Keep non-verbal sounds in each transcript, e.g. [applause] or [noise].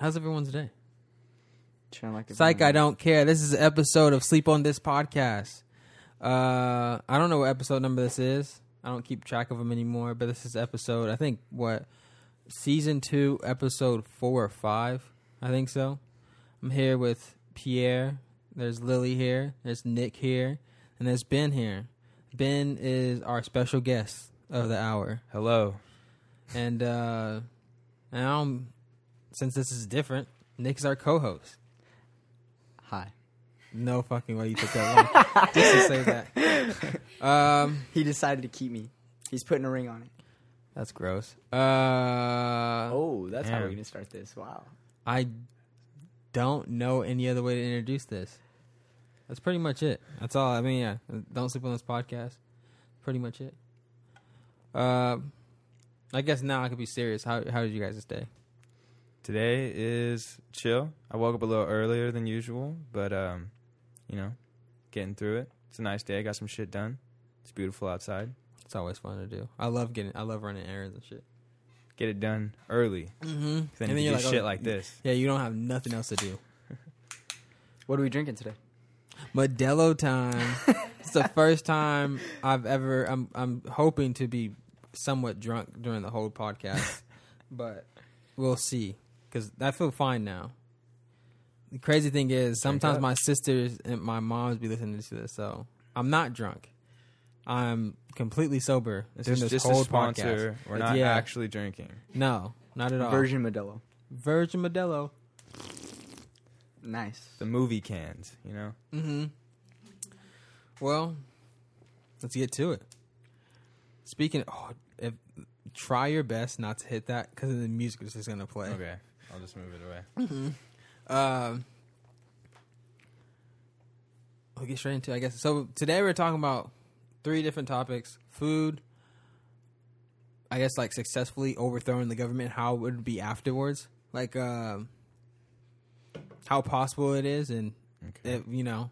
How's everyone's day? Chilling like Psych. I don't care. This is an episode of Sleep on This podcast. Uh, I don't know what episode number this is. I don't keep track of them anymore. But this is episode. I think what season two, episode four or five. I think so. I'm here with Pierre. There's Lily here. There's Nick here, and there's Ben here. Ben is our special guest of the hour. Hello. And uh now, since this is different, Nick's our co-host. Hi. No fucking way you took that long [laughs] just to say that. Um, He decided to keep me. He's putting a ring on it. that's gross. Uh, Oh, that's how we're gonna start this. Wow. I don't know any other way to introduce this. That's pretty much it. That's all. I mean, yeah. Don't sleep on this podcast. Pretty much it. Uh, I guess now I could be serious. How how did you guys stay? Today is chill. I woke up a little earlier than usual, but um, you know, getting through it. It's a nice day. I got some shit done. It's beautiful outside. It's always fun to do. I love getting. I love running errands and shit. Get it done early. Mm-hmm. Then you can do shit like this. Yeah, you don't have nothing else to do. [laughs] What are we drinking today? Modelo time. [laughs] it's the first time I've ever. I'm I'm hoping to be somewhat drunk during the whole podcast, [laughs] but we'll see. Because I feel fine now. The crazy thing is, sometimes my sisters and my moms be listening to this, so I'm not drunk. I'm completely sober This during is this just whole a sponsor. podcast. We're not Yeah. actually drinking. No, not at all. Virgin Modelo. Virgin Modelo. Nice. The movie cans, you know. Mm-hmm. Well, let's get to it. Speaking, oh, if, try your best not to hit that because the music is just gonna play. Okay, I'll just move it away. Um, we'll get straight into. it, I guess so. Today we're talking about three different topics: food. I guess like successfully overthrowing the government. How it would be afterwards? Like, um, how possible it is, and Okay. if you know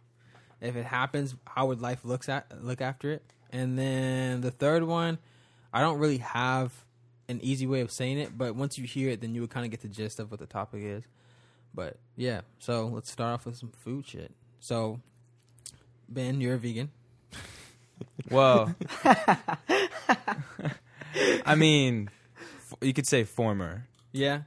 if it happens how would life looks at look after it and then the third one i don't really have an easy way of saying it but once you hear it then you would kind of get the gist of what the topic is. But yeah so let's start off with some food shit. So ben you're a vegan. [laughs] Well, [laughs] I mean, f- you could say former. yeah?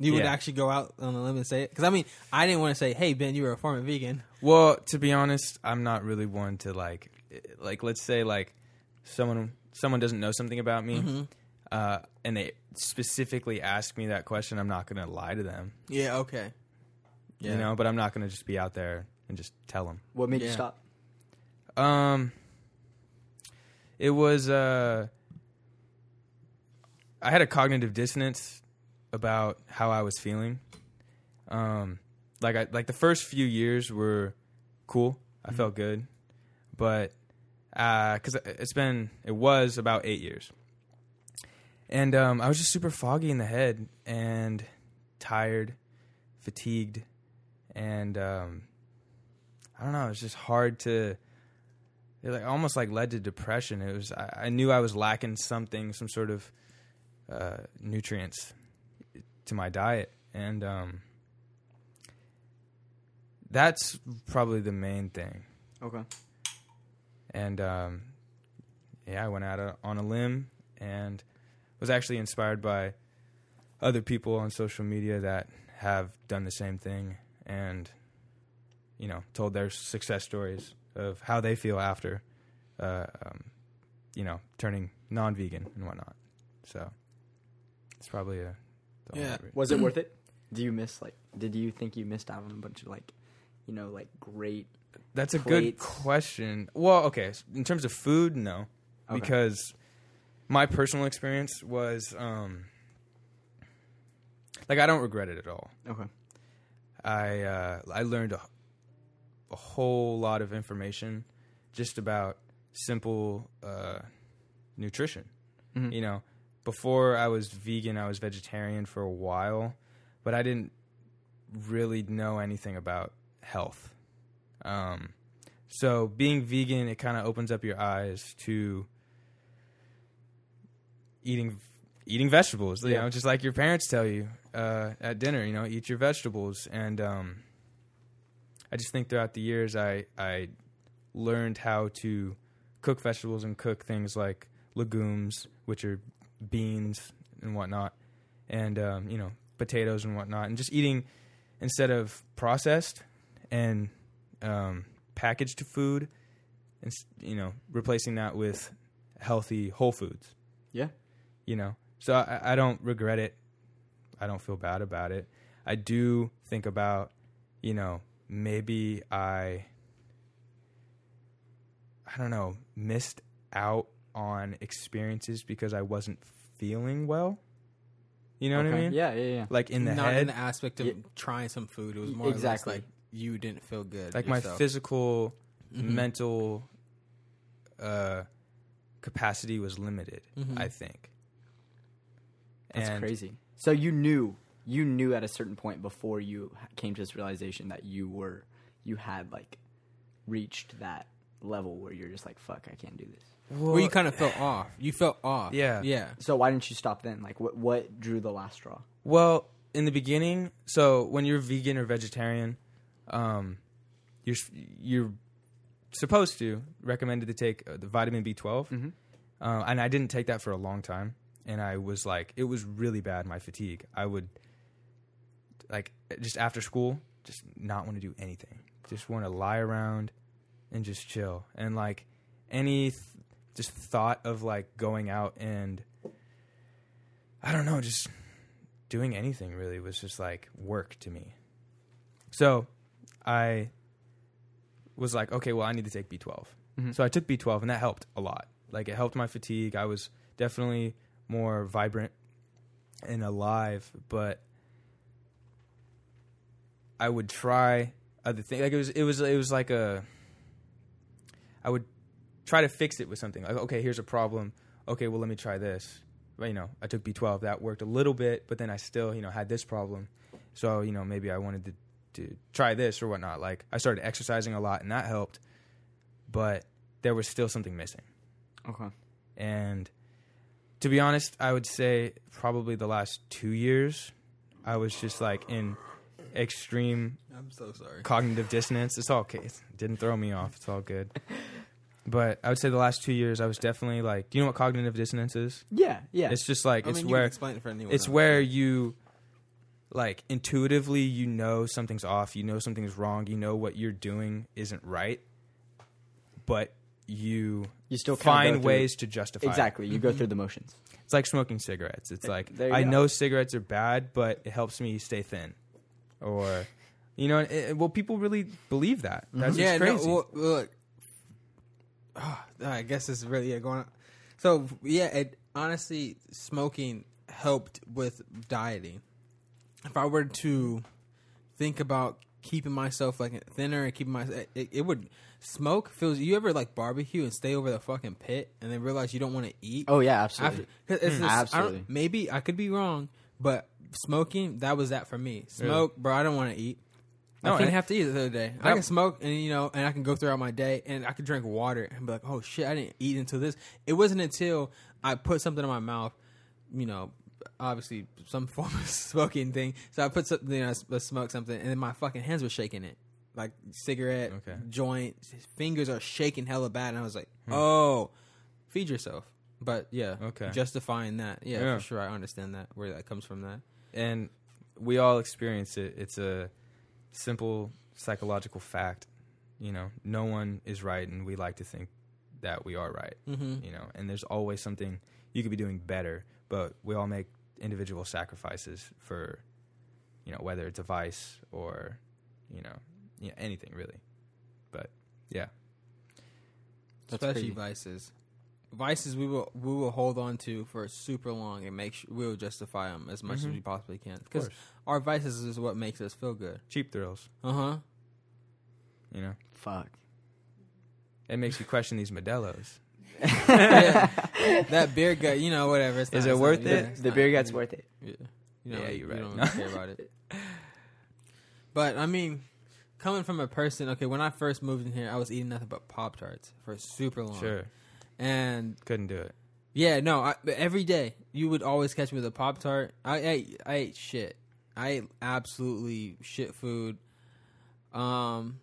You would Yeah. actually go out on a limb and say it? Because i mean i didn't want to say hey ben you were a former vegan. Well, to be honest, I'm not really one to like, eh, like let's say like someone someone doesn't know something about me, Mm-hmm. Uh, and they specifically ask me that question. I'm not gonna lie to them, yeah okay yeah you know. But I'm not gonna just be out there and just tell them. What made Yeah. you stop? Um, it was uh, I had a cognitive dissonance about how I was feeling. Um, like I like the first few years were cool. I felt good, but because it's been it was about eight years, and um, I was just super foggy in the head and tired, fatigued, and um, I don't know. It was just hard to it like almost like led to depression. It was I, I knew I was lacking something, some sort of uh, nutrients to my diet, and um, that's probably the main thing. Okay. And um, yeah, I went out uh, on a limb and was actually inspired by other people on social media that have done the same thing and you know told their success stories of how they feel after uh, um, you know turning non-vegan and whatnot. So it's probably a Yeah. re- Was it worth it? [clears throat] Do you miss like? Did you think you missed out on a bunch of like, you know, like great? That's a good question. Well, okay, in terms of food, no, Okay. because my personal experience was um, like I don't regret it at all. Okay. I uh, I learned a, a whole lot of information just about simple uh, nutrition. Mhm. You know, before I was vegan, I was vegetarian for a while, but I didn't really know anything about health. Um, so being vegan, it kind of opens up your eyes to eating eating vegetables. You Yeah. know, just like your parents tell you uh, at dinner. You know, eat your vegetables. And um, I just think throughout the years, I I learned how to cook vegetables and cook things like legumes, which are beans and whatnot, and um, you know potatoes and whatnot, and just eating instead of processed and um, packaged food, and you know replacing that with healthy whole foods. Yeah. You know, so I, I don't regret it. I don't feel bad about it. I do think about, you know, maybe I, I don't know, missed out on experiences because I wasn't feeling well. You know what I mean? Yeah, yeah, yeah. Like in the Not head, in the aspect of Yeah. trying some food. It was more Exactly. exactly like you didn't feel good. like my yourself. physical, Mhm. mental, uh, capacity was limited. Mhm. I think. That's And- crazy. So you knew, you knew at a certain point before you came to this realization that you were, you had like reached that level where you're just like, fuck, I can't do this. Where you kind of felt [sighs] off. You felt off. Yeah. Yeah. So why didn't you stop then? Like, what what drew the last straw? Well, in the beginning, so when you're vegan or vegetarian, um, you're you're supposed to recommended to take uh, the vitamin B12, Mhm. uh, and I didn't take that for a long time, and I was like, it was really bad. My fatigue, I would like just after school, just not want to do anything, just want to lie around and just chill, and like any th- just thought of like going out and I don't know, just doing anything really was just like work to me. So I was like, okay, well, I need to take B12. Mhm. So I took B12, and that helped a lot. Like, it helped my fatigue. I was definitely more vibrant and alive, but I would try other things. Like, it was, it was, it was like a, I would try to fix it with something. Like, okay, here's a problem. Okay, well, let me try this but, you know, I took B12. That worked a little bit, but then I still, you know, had this problem. So, you know, maybe I wanted to, to try this or whatnot. Like, I started exercising a lot, and that helped, but there was still something missing. Okay. And to be honest, I would say probably the last two years, I was just like in extreme I'm so sorry. cognitive dissonance. It's all okay. It didn't throw me off. It's all good. [laughs] But I would say the last two years, I was definitely like, do you know what cognitive dissonance is? Yeah, yeah. It's just like I it's mean, you where can explain it for anyone. it's else. where you like intuitively you know something's off, you know something's wrong, you know what you're doing isn't right, but you you still kinda find through- ways to justify. it. Exactly. You go through the motions. It's like smoking cigarettes. It's like There you I go. know cigarettes are bad, but it helps me stay thin, or you know, it, well, people really believe that. That's yeah, crazy. No, well, look, Ah, I guess it's really yeah, going on. So yeah, it honestly smoking helped with dieting. If I were to think about keeping myself like thinner and keeping my, it, it would smoke feels. You ever like barbecue and stay over the fucking pit and then realize you don't want to eat? Oh yeah, absolutely. After, it's Mm. I Absolutely. maybe I could be wrong, but smoking that was that for me. Smoke, bro. I don't want to eat. No, I didn't have to eat the other day. I That- can smoke and you know, and I can go throughout my day, and I can drink water and be like, "Oh shit, I didn't eat until this." It wasn't until I put something in my mouth, you know, obviously some [laughs] form of smoking thing. So I put something, you know, I smoked something, and then my fucking hands were shaking it, like cigarette, Okay. joint, his fingers are shaking hella bad, and I was like, Hmm. "Oh, feed yourself." But yeah, Okay. justifying that, yeah, Yeah. for sure, I understand that where that comes from. That and we all experience it. It's a simple psychological fact. You know, no one is right, and we like to think that we are right. mm-hmm. You know, and there's always something you could be doing better, but we all make individual sacrifices for, you know, whether it's a vice or, you know, yeah, anything really. But yeah, That's especially crazy. vices. Vices we will we will hold on to for super long and make sure we will justify them as much as Mhm. we possibly can because our vices is what makes us feel good. cheap thrills. Uh huh. You know, Fuck. it makes you question these Modelo's. yeah. That beer gut, you know, whatever. It's Is not- it worth not- it? yeah, the not- beer gut's worth it. Yeah, you know, Yeah, you're right. You don't No. care about it. [laughs] But I mean, coming from a person, okay, when I first moved in here, I was eating nothing but Pop Tarts for super long. Sure, And couldn't do it. Yeah, no, I, but every day you would always catch me with a pop tart. I ate, I ate shit. I ate absolutely shit food. Um,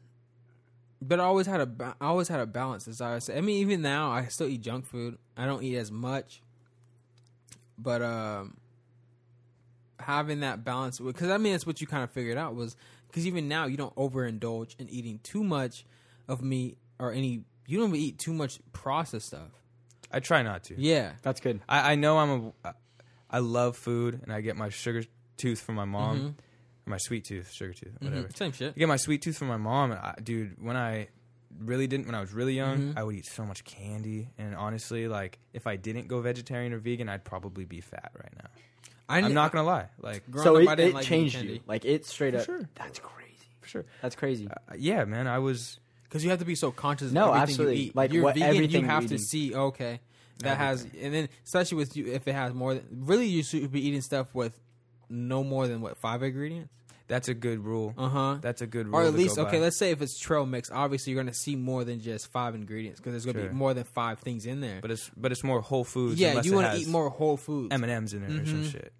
but I always had a I always had a balance. As I say, I mean, even now I still eat junk food. I don't eat as much, but um, having that balance because I mean it's what you kind of figured out was because even now you don't overindulge in eating too much of meat or any. You don't eat too much processed stuff. I try not to. Yeah. That's good. I, I know I'm a. I love food, and I get my sugar tooth from my mom, Mhm. or my sweet tooth, sugar tooth, Mhm. whatever. Same shit. I get my sweet tooth from my mom, and I, dude, when I really didn't, when I was really young, Mhm. I would eat so much candy, and honestly, like if I didn't go vegetarian or vegan, I'd probably be fat right now. I I'm not gonna lie, like Growing so up, it, I didn't it like changed eating you. Like it straight For up. sure. That's crazy. for sure. That's crazy. Uh, yeah, man, I was. because you have to be so conscious. No, of everything absolutely. You eat. Like, you're what- vegan, you have you're to eating. see. Okay, that has, and then especially with you, if it has more than really, you should be eating stuff with no more than what five ingredients. That's a good rule. Uh huh. That's a good rule. Or at least, okay, by. let's say if it's trail mix, obviously you're going to see more than just five ingredients because there's going to Sure. be more than five things in there. But it's but it's more whole foods. yeah, you want to eat more whole foods. M and M's in it or some Mhm. shit.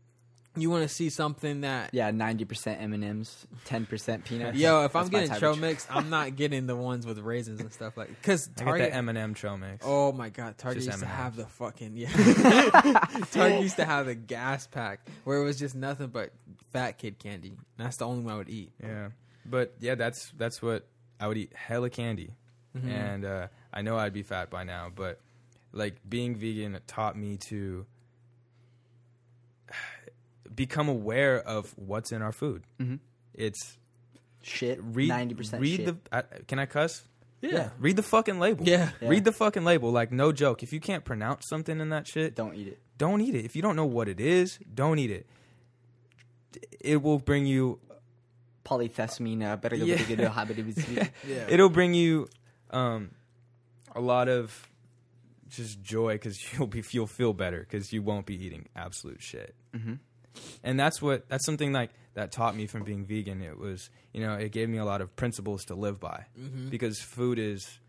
You want to see something that Yeah, ninety percent M and M's, ten percent peanuts. Yo, if That's I'm getting type trail mix, I'm not [laughs] getting the ones with raisins and stuff like. Because Target, M and M trail mix. oh my god, Target used to M&Ms. have the fucking yeah. [laughs] Target used to have the gas pack where it was just nothing but fat kid candy. That's the only one I would eat. Yeah, but yeah, that's that's what I would eat. Hella candy, Mhm. and uh, I know I'd be fat by now. But like being vegan taught me to become aware of what's in our food. Mhm. It's shit. read ninety percent. read shit. the. I, can I cuss? Yeah. Read the fucking label. Yeah. Yeah. Read the fucking label. Like no joke. If you can't pronounce something in that shit, Don't eat it. don't eat it. If you don't know what it is, don't eat it. It will bring you Polythesamine. Better go Yeah. get a [laughs] habit of it. Yeah. it'll bring you um, a lot of just joy because [laughs] you'll be you'll feel better because you won't be eating absolute shit. Mhm. And that's what that's something like that taught me from being vegan. It was you know it gave me a lot of principles to live by Mhm. because food is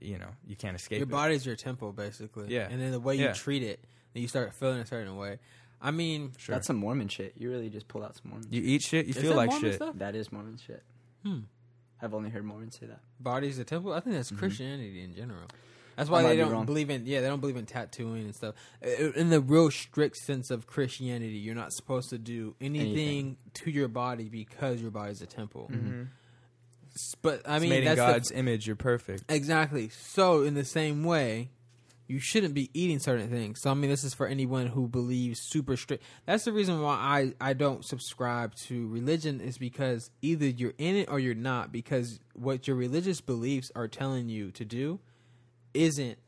you know you can't escape Your it. body's your temple, basically. Yeah. And then the way you Yeah. treat it, then you start feeling a certain way. I mean, Sure. That's some Mormon shit. You really just pull out some Mormon. you eat shit, you Is feel like Mormon shit. stuff? That is Mormon shit. hmm, I've only heard Mormons say that. body's the temple. I think that's Mhm. Christianity in general. That's why they don't wrong. believe in. Yeah, they don't believe in tattooing and stuff. Uh, In the real strict sense of Christianity, you're not supposed to do anything, Anything. to your body because your body is a temple. Mhm. But I It's mean, made in that's the- God's image. You're perfect. Exactly. So, in the same way, you shouldn't be eating certain things. So, I mean, this is for anyone who believes super strict. That's the reason why I, I don't subscribe to religion, is because either you're in it or you're not. Because what your religious beliefs are telling you to do isn't,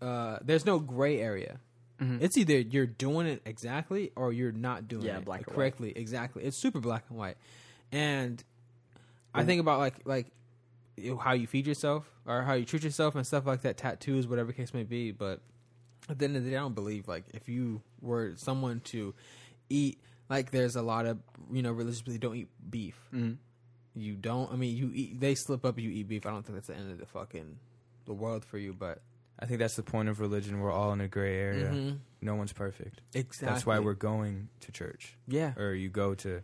uh, there's no gray area. Mhm. It's either you're doing it exactly or you're not doing Yeah, it black or white. correctly. Exactly. It's super black and white. And I think about like like how you feed yourself or how you treat yourself and stuff like that, tattoos, whatever case may be. But at the end of the day, I don't believe like if you were someone to eat like there's a lot of you know religious people don't eat beef. Mhm. You don't. I mean, you eat. They slip up. You eat beef. I don't think that's the end of the fucking the world for you. But I think that's the point of religion. We're all in a gray area. Mhm. No one's perfect. exactly. That's why we're going to church, yeah. or you go to,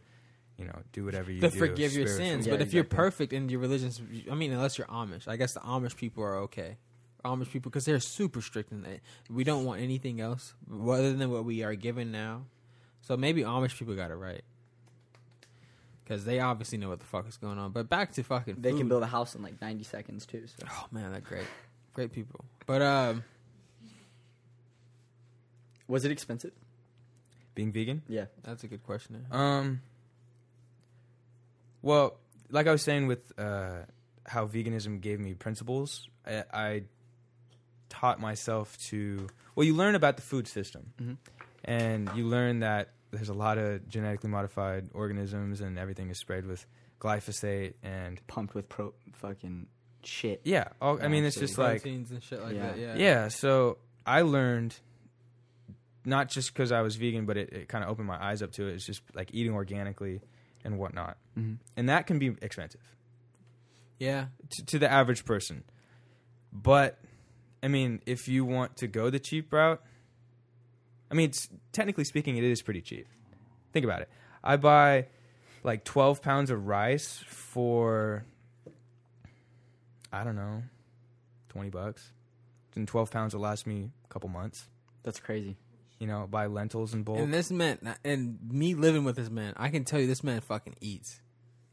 you know, do whatever you do. to do. forgive your sins. Yeah, but if you're perfect and your religion's, I mean, unless you're Amish, I guess the Amish people are okay. Amish people, because they're super strict in that. We don't want anything else other than what we are given now. So maybe Amish people got it right. Because they obviously know what the fuck is going on. But back to fucking They can build a house in like 90 seconds too. So Oh man, they're great, great people. But um, was it expensive? Being vegan. Yeah. that's a good question. Um. Well, like I was saying with uh, how veganism gave me principles, I, I taught myself to. Well, you learn about the food system, Mhm. and you learn that there's a lot of genetically modified organisms, and everything is sprayed with glyphosate, and Pumped with pro fucking shit. yeah. All, I mean, it's just like Proteins and shit like Yeah. that. Yeah. yeah. So I learned. Not just because I was vegan, but it, it kind of opened my eyes up to it. It's just like eating organically and whatnot. Mm-hmm. and that can be expensive Yeah. to, to the average person. But I mean, if you want to go the cheap route, I mean, it's, technically speaking, it is pretty cheap. Think about it. I buy like 12 pounds of rice for, I don't know, 20 bucks. And 12 pounds will last me a couple months. That's crazy. You know, buy lentils in bulk. And this man, and me living with this man, I can tell you this man fucking eats.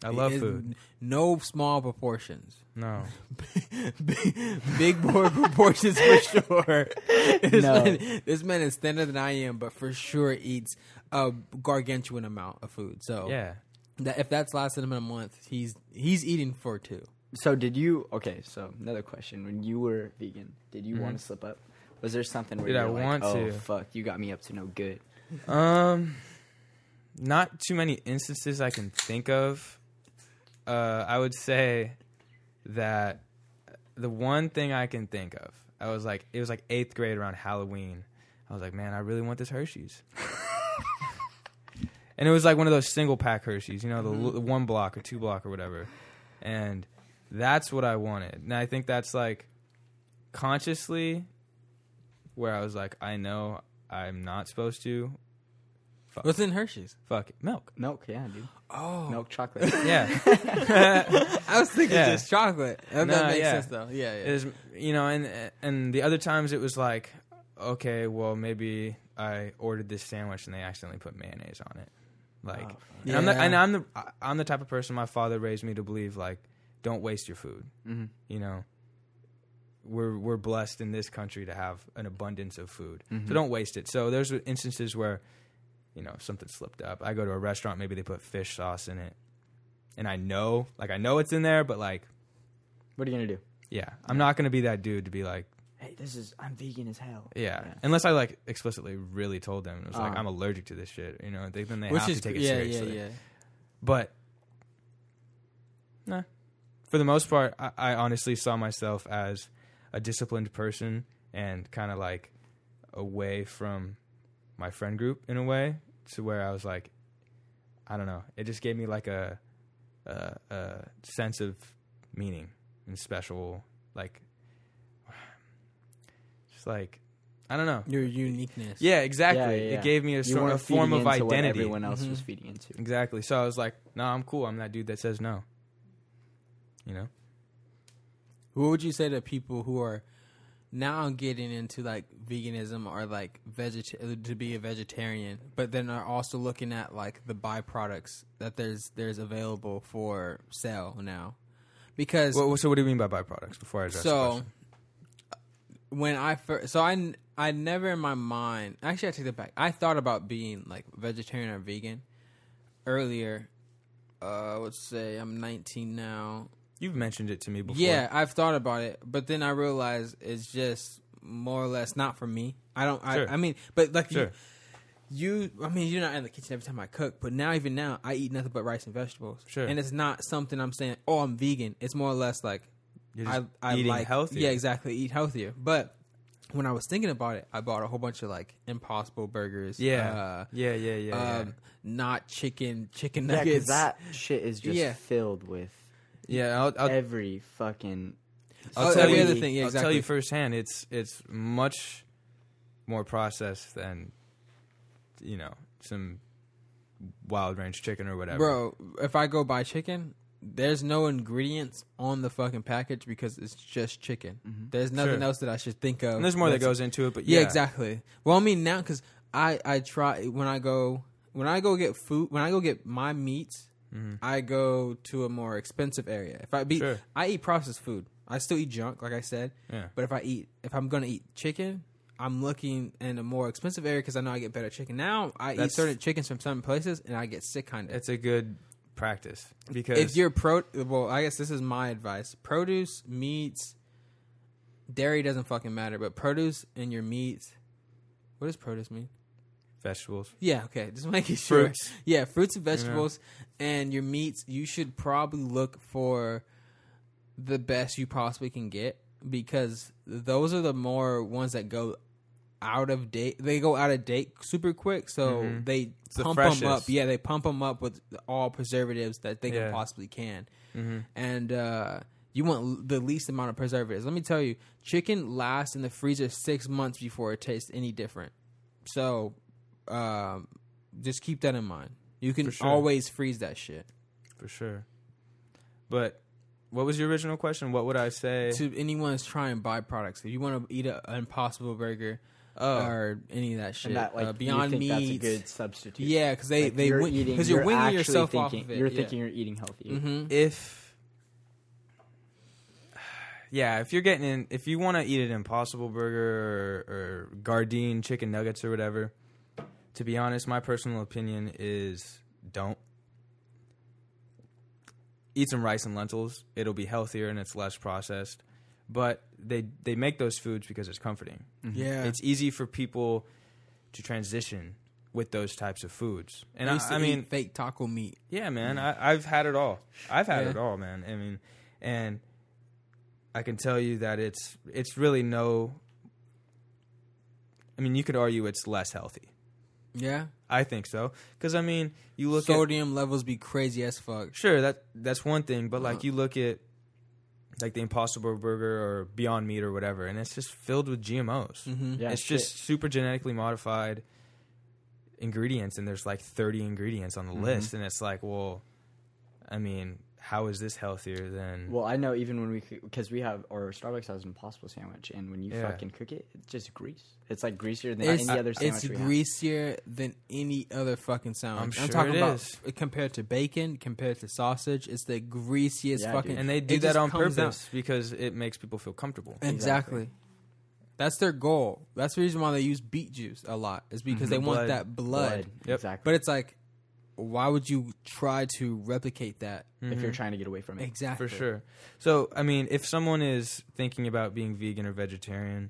I love It- food. No small proportions. No. [laughs] big, big boy [laughs] proportions for sure. [laughs] This, No. man, this man is thinner than I am, but for sure eats a gargantuan amount of food. So Yeah. that if that's lasted him in a month, he's he's eating for two. So did you? Okay, so another question: When you were vegan, did you Mhm. want to slip up? Was there something where Did you I were like, want "Oh to?" fuck, you got me up to no good"? Um, not too many instances I can think of. Uh, I would say that the one thing I can think of, I was like, it was like eighth grade around Halloween. I was like, man, I really want this Hershey's. [laughs] and it was like one of those single pack Hershey's, you know, the, l the one block or two block or whatever. And that's what I wanted. And I think that's like consciously where I was like, I know I'm not supposed to. Fuck, What's in Hershey's? fuck it. Milk. Milk, yeah, dude. Oh, Milk chocolate. [laughs] Yeah. [laughs] I was thinking Yeah. just chocolate. That, that Nah, makes yeah. sense though. Yeah, yeah. is you know, and and the other times it was like, okay, well maybe I ordered this sandwich and they accidentally put mayonnaise on it. Like, Oh, and I'm the Yeah. and I'm the I- I'm the type of person my father raised me to believe like, don't waste your food. mm-hmm. You know, we're we're blessed in this country to have an abundance of food, Mhm. so don't waste it. So there's instances where, you know, something slipped up. I go to a restaurant, maybe they put fish sauce in it, and I know, like I know it's in there, but like, What are you gonna do? yeah, I'm not gonna be that dude to be like. Hey, this is I'm vegan as hell. Yeah. Yeah. unless I like explicitly really told them it was like Uh-huh. I'm allergic to this shit. You know, they, then they Which have is to take it yeah, seriously. yeah, yeah. But nah, for the most part, I, I honestly saw myself as a disciplined person and kind of like away from my friend group in a way, to where I was like, I don't know, it just gave me like a a, a sense of meaning and special, like [sighs] just like I don't know. Your uniqueness. Yeah, exactly. Yeah, yeah, yeah. It gave me a, sort of form of into what identity. everyone else was Mhm. feeding into. Exactly. So I was like, no, I'm cool. I'm that dude that says no. You know? What would you say to people who are now I'm getting into like veganism or like vegeta- to be a vegetarian, but then are also looking at like the byproducts that there's there's available for sale now? Because Well, so what do you mean by byproducts before I address so question? when I first, so I I never in my mind. Actually, I take that back. I thought about being like vegetarian or vegan earlier. Uh, let's say I'm 19 now. You've mentioned it to me before. Yeah, I've thought about it, but then I realized it's just more or less not for me. I don't. Sure. I, I mean, but like Sure. you, you, I mean, you're not in the kitchen every time I cook. But now, even now, I eat nothing but rice and vegetables. Sure. and it's not something I'm saying. Oh, I'm vegan. It's more or less like You're just I, I eating like healthier. Yeah, exactly. Eat healthier. But when I was thinking about it, I bought a whole bunch of like Impossible burgers. Yeah. uh, Yeah, yeah, yeah. um, not chicken, chicken Yeah, nuggets. that shit is [laughs] just Yeah. filled with yeah. yeah, I'll, I'll, every fucking. I'll tell every you. other thing, yeah, I'll tell you firsthand. It's it's much more processed than you know some wild range chicken or whatever. Bro, if I go buy chicken, there's no ingredients on the fucking package because it's just chicken. Mhm. There's nothing Sure. else that I should think of. and there's more that goes into it, but Yeah, yeah, exactly. Well, I mean now because I I try when I go when I go get food when I go get my meats, Mhm. I go to a more expensive area. If I be Sure. I eat processed food. I still eat junk, like I said. Yeah. But if I eat, if I'm gonna eat chicken, I'm looking in a more expensive area because I know I get better chicken. Now I eat certain chickens from certain places and I get sick kind of. It's a good practice because If you're pro, well, I guess this is my advice: produce, meats, dairy doesn't fucking matter, but produce and your meats. What does produce mean? Vegetables, Yeah, okay, just making sure. fruits, Yeah, fruits and vegetables and your meats, you should probably look for the best you possibly can get because those are the more ones that go out of date. They go out of date super quick, so Mhm. they the pump them up. Yeah, they pump them up with all preservatives that they Yeah. can possibly can. hmm And uh You want the least amount of preservatives. Let me tell you, chicken lasts in the freezer six months before it tastes any different. So, um, just keep that in mind. You can sure. always freeze that shit. for sure. But what was your original question? What would I say? To anyone that's trying byproducts, if you want to eat a- an Impossible Burger oh, or any of that shit, And that like uh, Beyond you think that's a Meat, good substitute. yeah, because they Like, they you're win eating because you're, winging actually yourself thinking, off of it. You're yeah. thinking you're eating healthy. Mhm. if yeah, if you're getting in, if you want to eat an Impossible Burger or, or Gardein chicken nuggets or whatever, to be honest, my personal opinion is don't eat some rice and lentils. It'll be healthier and it's less processed. But they they make those foods because it's comforting. Mm-hmm. Yeah, It's easy for people to transition with those types of foods. And I, I, used to I eat mean, fake taco meat. yeah, man. Mm-hmm. I, I've had it all. I've had Yeah. it all, man. I mean, and I can tell you that it's it's really no. I mean, you could argue it's less healthy. Yeah, I think so because I mean, you look at sodium levels be crazy as fuck. sure that that's one thing, but like Uh. you look at like the Impossible Burger or Beyond Meat or whatever, and it's just filled with GMOs. Mm-hmm. Yeah, it's shit. just super genetically modified ingredients, and there's like 30 ingredients on the Mhm. list, and it's like, well, I mean, how is this healthier than? Well, I know even when we because we have or Starbucks has an Impossible sandwich, and when you Yeah. fucking cook it, it's just grease. It's like greasier than It's, any other sandwich. it's we have. greasier than any other fucking sandwich. I'm I'm talking it about is. compared to bacon, compared to sausage. It's the greasiest Yeah, fucking. dude. and they do that on comes out- purpose because it makes people feel comfortable. Exactly. Exactly. That's their goal. That's the reason why they use beet juice a lot. Is because Mhm. they want Blood. that blood. Yep. Exactly. But it's like, why would you try to replicate that? if you're Mhm. trying to get away from it, Exactly. for sure. So, I mean, if someone is thinking about being vegan or vegetarian,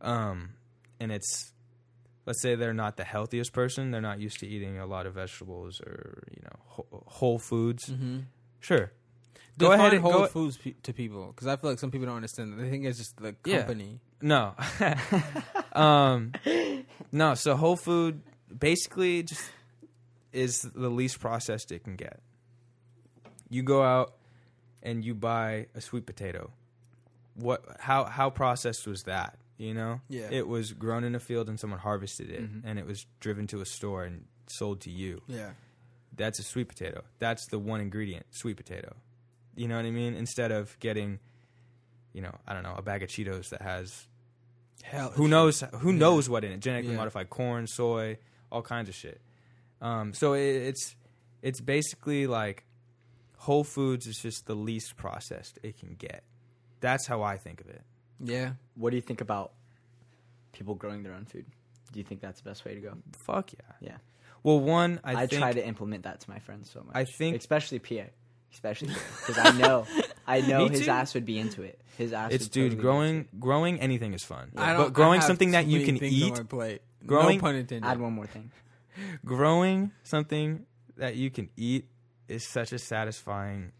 um, and it's let's say they're not the healthiest person, they're not used to eating a lot of vegetables or you know whole, whole foods. Mm-hmm. Sure, Go Define ahead and- Whole go- Foods pe- to people because I feel like some people don't understand. that. They think it's just the Yeah. company. no, [laughs] um, no. So whole food basically just is the least processed it can get. You go out and you buy a sweet potato. What? How? How processed was that? You know, Yeah. it was grown in a field and someone harvested it, Mhm. and it was driven to a store and sold to you. Yeah. That's a sweet potato. That's the one ingredient, sweet potato. You know what I mean? Instead of getting, you know, I don't know, a bag of Cheetos that has Hell. who knows who Yeah. knows what in it genetically Yeah. modified corn soy all kinds of shit um, so it, it's it's basically like whole foods is just the least processed it can get that's how i think of it Yeah. what do you think about people growing their own food? Do you think that's the best way to go? fuck yeah Yeah. well one i, I, think try to implement that to my friends so much. I think- especially Pierre, especially [laughs] because I know, I [laughs] know his too. ass would be into it. His ass. it's would dude totally be growing into growing anything is fun I don't, but growing I have something that too you can eat plate. growing- no pun intended. Add one more thing. Growing something that you can eat is such a satisfying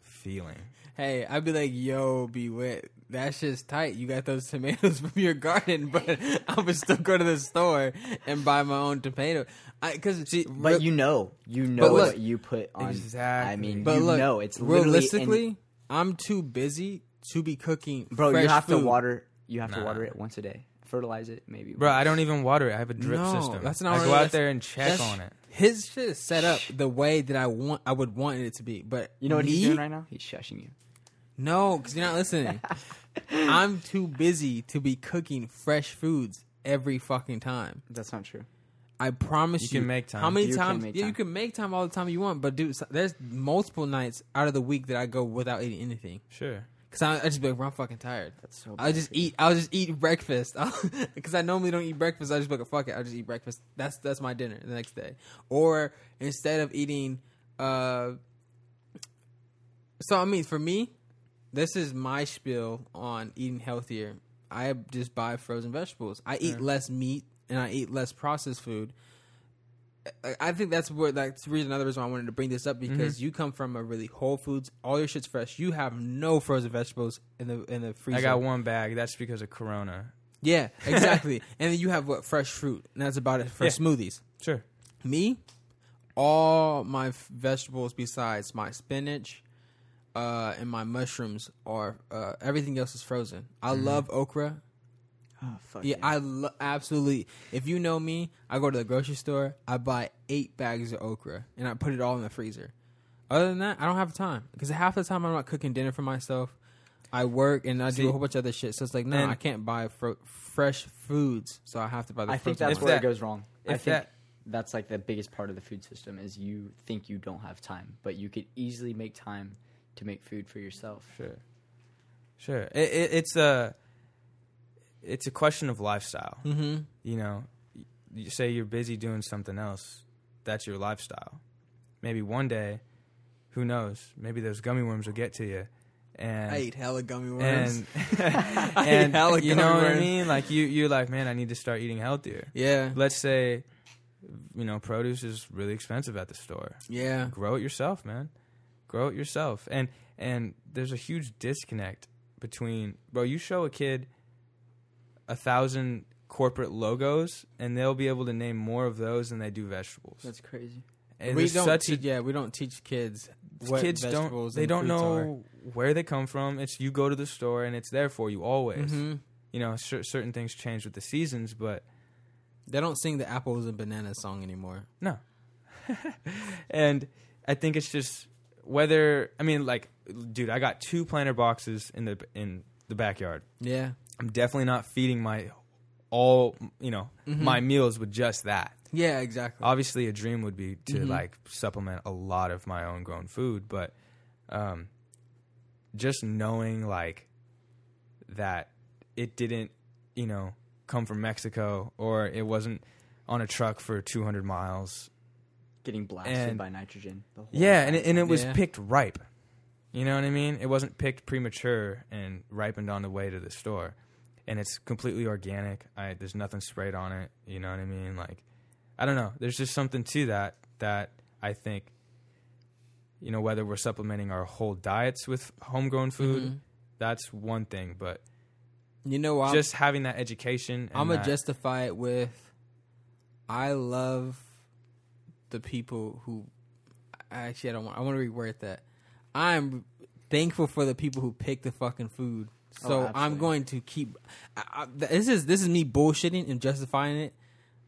feeling Hey, I'd be like, "Yo, be wet. That's just tight. You got those tomatoes [laughs] from your garden, but [laughs] I would still go to the store and buy my own tomato. I because But you know, you know look- what you put on. I mean, but you look, know, it's literally in- realistically, I'm too busy to be cooking. bro. fresh You have food. to water. You have to water it once a day. Fertilize it, maybe. Bro, once. I don't even water it. I have a drip No, system. that's not I go out there and check on it. His shit is set up the way that I want. I would want it to be. But You know what me? he's doing right now? He's shushing you. No, because you're not listening. [laughs] I'm too busy to be cooking fresh foods every fucking time. That's not true. I promise You you. can make time. How many You can times? make yeah, you can make time all the time you want. But dude, there's multiple nights out of the week that I go without eating anything Sure. Because I, I just be like, "Bro, I'm fucking tired. That's so. I'll just eat. I'll just eat breakfast [laughs] because I normally don't eat breakfast. I just be like, "Fuck it, I'll just eat breakfast." That's that's my dinner the next day. Or instead of eating, uh, so I mean, for me, this is my spiel on eating healthier. I just buy frozen vegetables. I eat less meat and I eat less processed food. I- I think that's where that's the reason. Another reason why I wanted to bring this up because you come from a really Whole Foods. All your shit's fresh. You have no frozen vegetables in the in the freezer. I got one bag. That's because of Corona. Yeah, [laughs] exactly. and then you have what fresh fruit, and that's about it for Yeah. smoothies. Sure. Me, all my f- vegetables besides my spinach, uh, and my mushrooms are uh, everything else is frozen. I Mm-hmm. love okra. Oh fuck Yeah, I lo- absolutely. If you know me, I go to the grocery store. I buy eight bags of okra and I put it all in the freezer. Other than that, I don't have time because half the time I'm not cooking dinner for myself. I work and I See, do a whole bunch of other shit. So it's like, no, and- I can't buy fro- fresh foods. So I have to buy the. I think that's where that- it goes wrong. I think that- that's like the biggest part of the food system is you think you don't have time, but you could easily make time to make food for yourself. Sure, sure. It, it, it's a it's a question of lifestyle. Mm-hmm. You know, you say you're busy doing something else. That's your lifestyle. Maybe one day, who knows? Maybe those gummy worms will get to you, and I ate hella gummy worms. and [laughs] [laughs] and hella you know what I mean. Like you, you're like, man, I need to start eating healthier. Yeah, Let's say, you know, produce is really expensive at the store. yeah. grow it yourself, man. Grow it yourself. And and there's a huge disconnect between bro, you show a kid a thousand corporate logos and they'll be able to name more of those than they do vegetables. That's crazy. And we don't such teach. yeah, we don't teach kids what kids don't vegetables they don't fruits know where they come from. It's you go to the store and it's there for you are. always. Mhm. You know, cer- certain things change with the seasons, but They don't sing the apples and bananas song anymore. No. [laughs] and I think it's just whether I mean like dude, I got two planter boxes in the in the backyard. Yeah, I'm definitely not feeding my all, you know, Mhm. my meals with just that. yeah, exactly. Obviously a dream would be to Mhm. like supplement a lot of my own grown food, but um just knowing like that it didn't, you know, come from Mexico or it wasn't on a truck for 200 miles Getting blasted And- by nitrogen. The whole Yeah, and it, and it was Yeah. picked ripe. You know what I mean? It wasn't picked premature and ripened on the way to the store. And it's completely organic. I there's nothing sprayed on it. You know what I mean? Like I don't know. There's just something to that that I think you know whether we're supplementing our whole diets with homegrown food, Mhm. that's one thing, but You know what? just having that education and I'm gonna that- justify it with I love the people who actually I don't want I want to reword that. I'm thankful for the people who pick the fucking food. Oh, So I'm going to keep. I, I, this is this is me bullshitting and justifying it,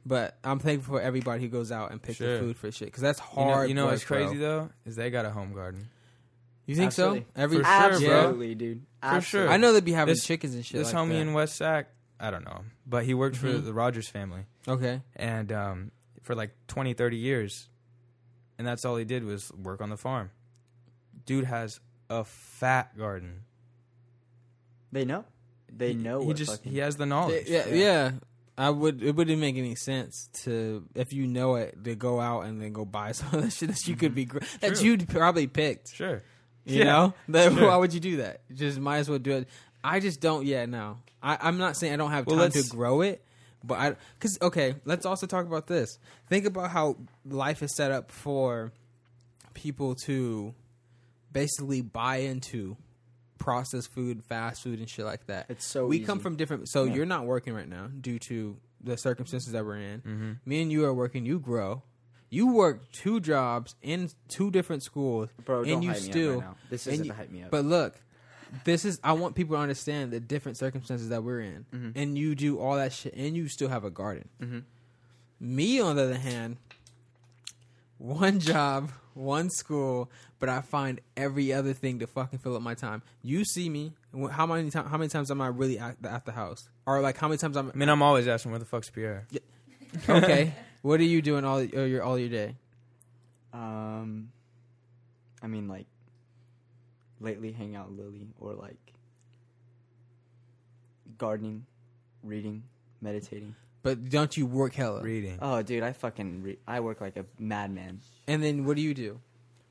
but I'm thankful for everybody who goes out and picks Sure. the food for shit because that's you know, hard. you know what's work, bro. crazy though is they got a home garden. You think Absolutely. so? Every For sure, bro. Absolutely, dude. For sure. I know they'd be having This- chickens and shit. this like homie that. in West Sac, I don't know, but he worked for Mhm. the Rogers family. Okay. and um, for like 20 30 years and that's all he did was work on the farm dude has a fat garden They know. They He- know. he what just fucking- he has the knowledge Yeah, yeah. yeah. I would. It wouldn't make any sense to if you know it to go out and then go buy [laughs] some of the shit that you could be mhm. gr- that True. you probably picked. sure You Yeah. know, [laughs] That- Sure. why would you do that? Just might as well do it. I just don't. Yeah, no. I, I'm not saying I don't have Well, time to grow it, but I because okay. Let's also talk about this. Think about how life is set up for people to basically buy into processed food, fast food, and shit like that. It's so we easy. come from different. So Yeah. you're not working right now due to the circumstances that we're in. mm-hmm. Me and you are working. You grow. You work two jobs in two different schools, Bro, don't and you hype me still. up right now. This isn't you- to hype me up. But look, this is. I want people to understand the different circumstances that we're in, Mhm. and you do all that shit, and you still have a garden. Mhm. Me, on the other hand, one job, one school, but I find every other thing to fucking fill up my time. You see me. How many times? How many times am I really at the, at the house? Or like how many times I'm? i mean i'm always asking where the fuck's pierre okay. [laughs] what are you doing all or your all your day? Um, I mean, like, lately hang out with Lily or like gardening, reading, meditating. But don't you work hella? reading Oh, dude, I fucking re- I work like a madman. And then what do you do?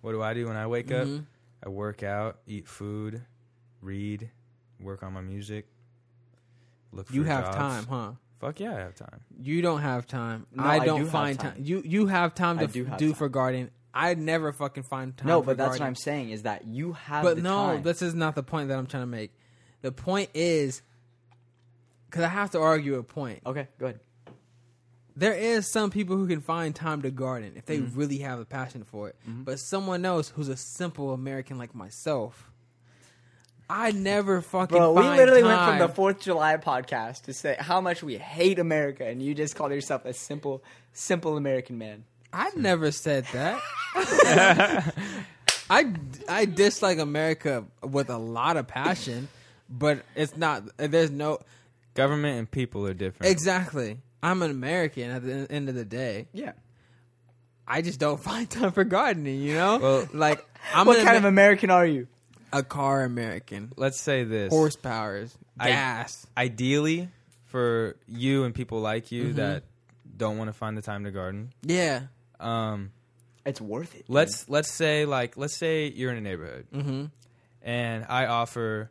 what do i do when i wake up Mhm. i work out eat food read work on my music look for You have jobs. time, huh? fuck yeah i have time You don't have time. No, I I don't do have find time. time. You you have time I to do have do time. for gardening. I never fucking find time. no, for but that's what gardening. I'm saying is that you have. Time. But the no, time. this is not the point that I'm trying to make. The point is, because I have to argue a point. okay. Go ahead. There is some people who can find time to garden if they Mm-hmm. really have a passion for it. But someone else who's a simple American like myself, I never fucking. Bro, we find literally went from the Fourth of July podcast to say how much we hate America, and you just called yourself a simple, simple American man. I never said that. [laughs] I I dislike America with a lot of passion, but it's not. There's no Government and people are different. exactly. I'm an American at the end of the day. Yeah. I just don't [laughs] find time for gardening. You know, Well- like I'm what an kind of American are you? a car American. Let's say this. Horsepowers, I- gas. Ideally, for you and people like you Mhm. that don't want to find the time to garden, yeah. um, It's worth it. let's let's say like let's say you're in a neighborhood Mm-hmm. and I offer,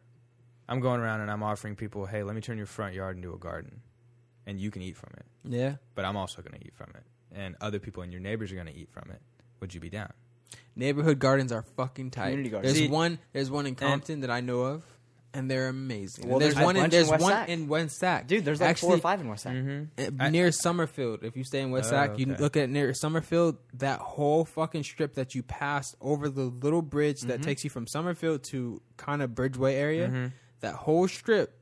I'm going around and I'm offering people, hey, let me turn your front yard into a garden, and you can eat from it, Yeah. but I'm also going to eat from it, and other people and your neighbors are going to eat from it. Would you be down? Neighborhood gardens are fucking tight. Community gardens. There's See- one. There's one in Compton that I know of, and they're amazing. Well, there's, there's one in bunch in there's West one Sac. in West Sac. dude. There's like Actually, four or five in West Side. Mm-hmm. I- near Summerfield. If you stay in West Oh, Sac, you okay. look at near Summerfield. That whole fucking strip that you pass over the little bridge that Mhm. takes you from Summerfield to kind of Bridgeway area. Mhm. That whole strip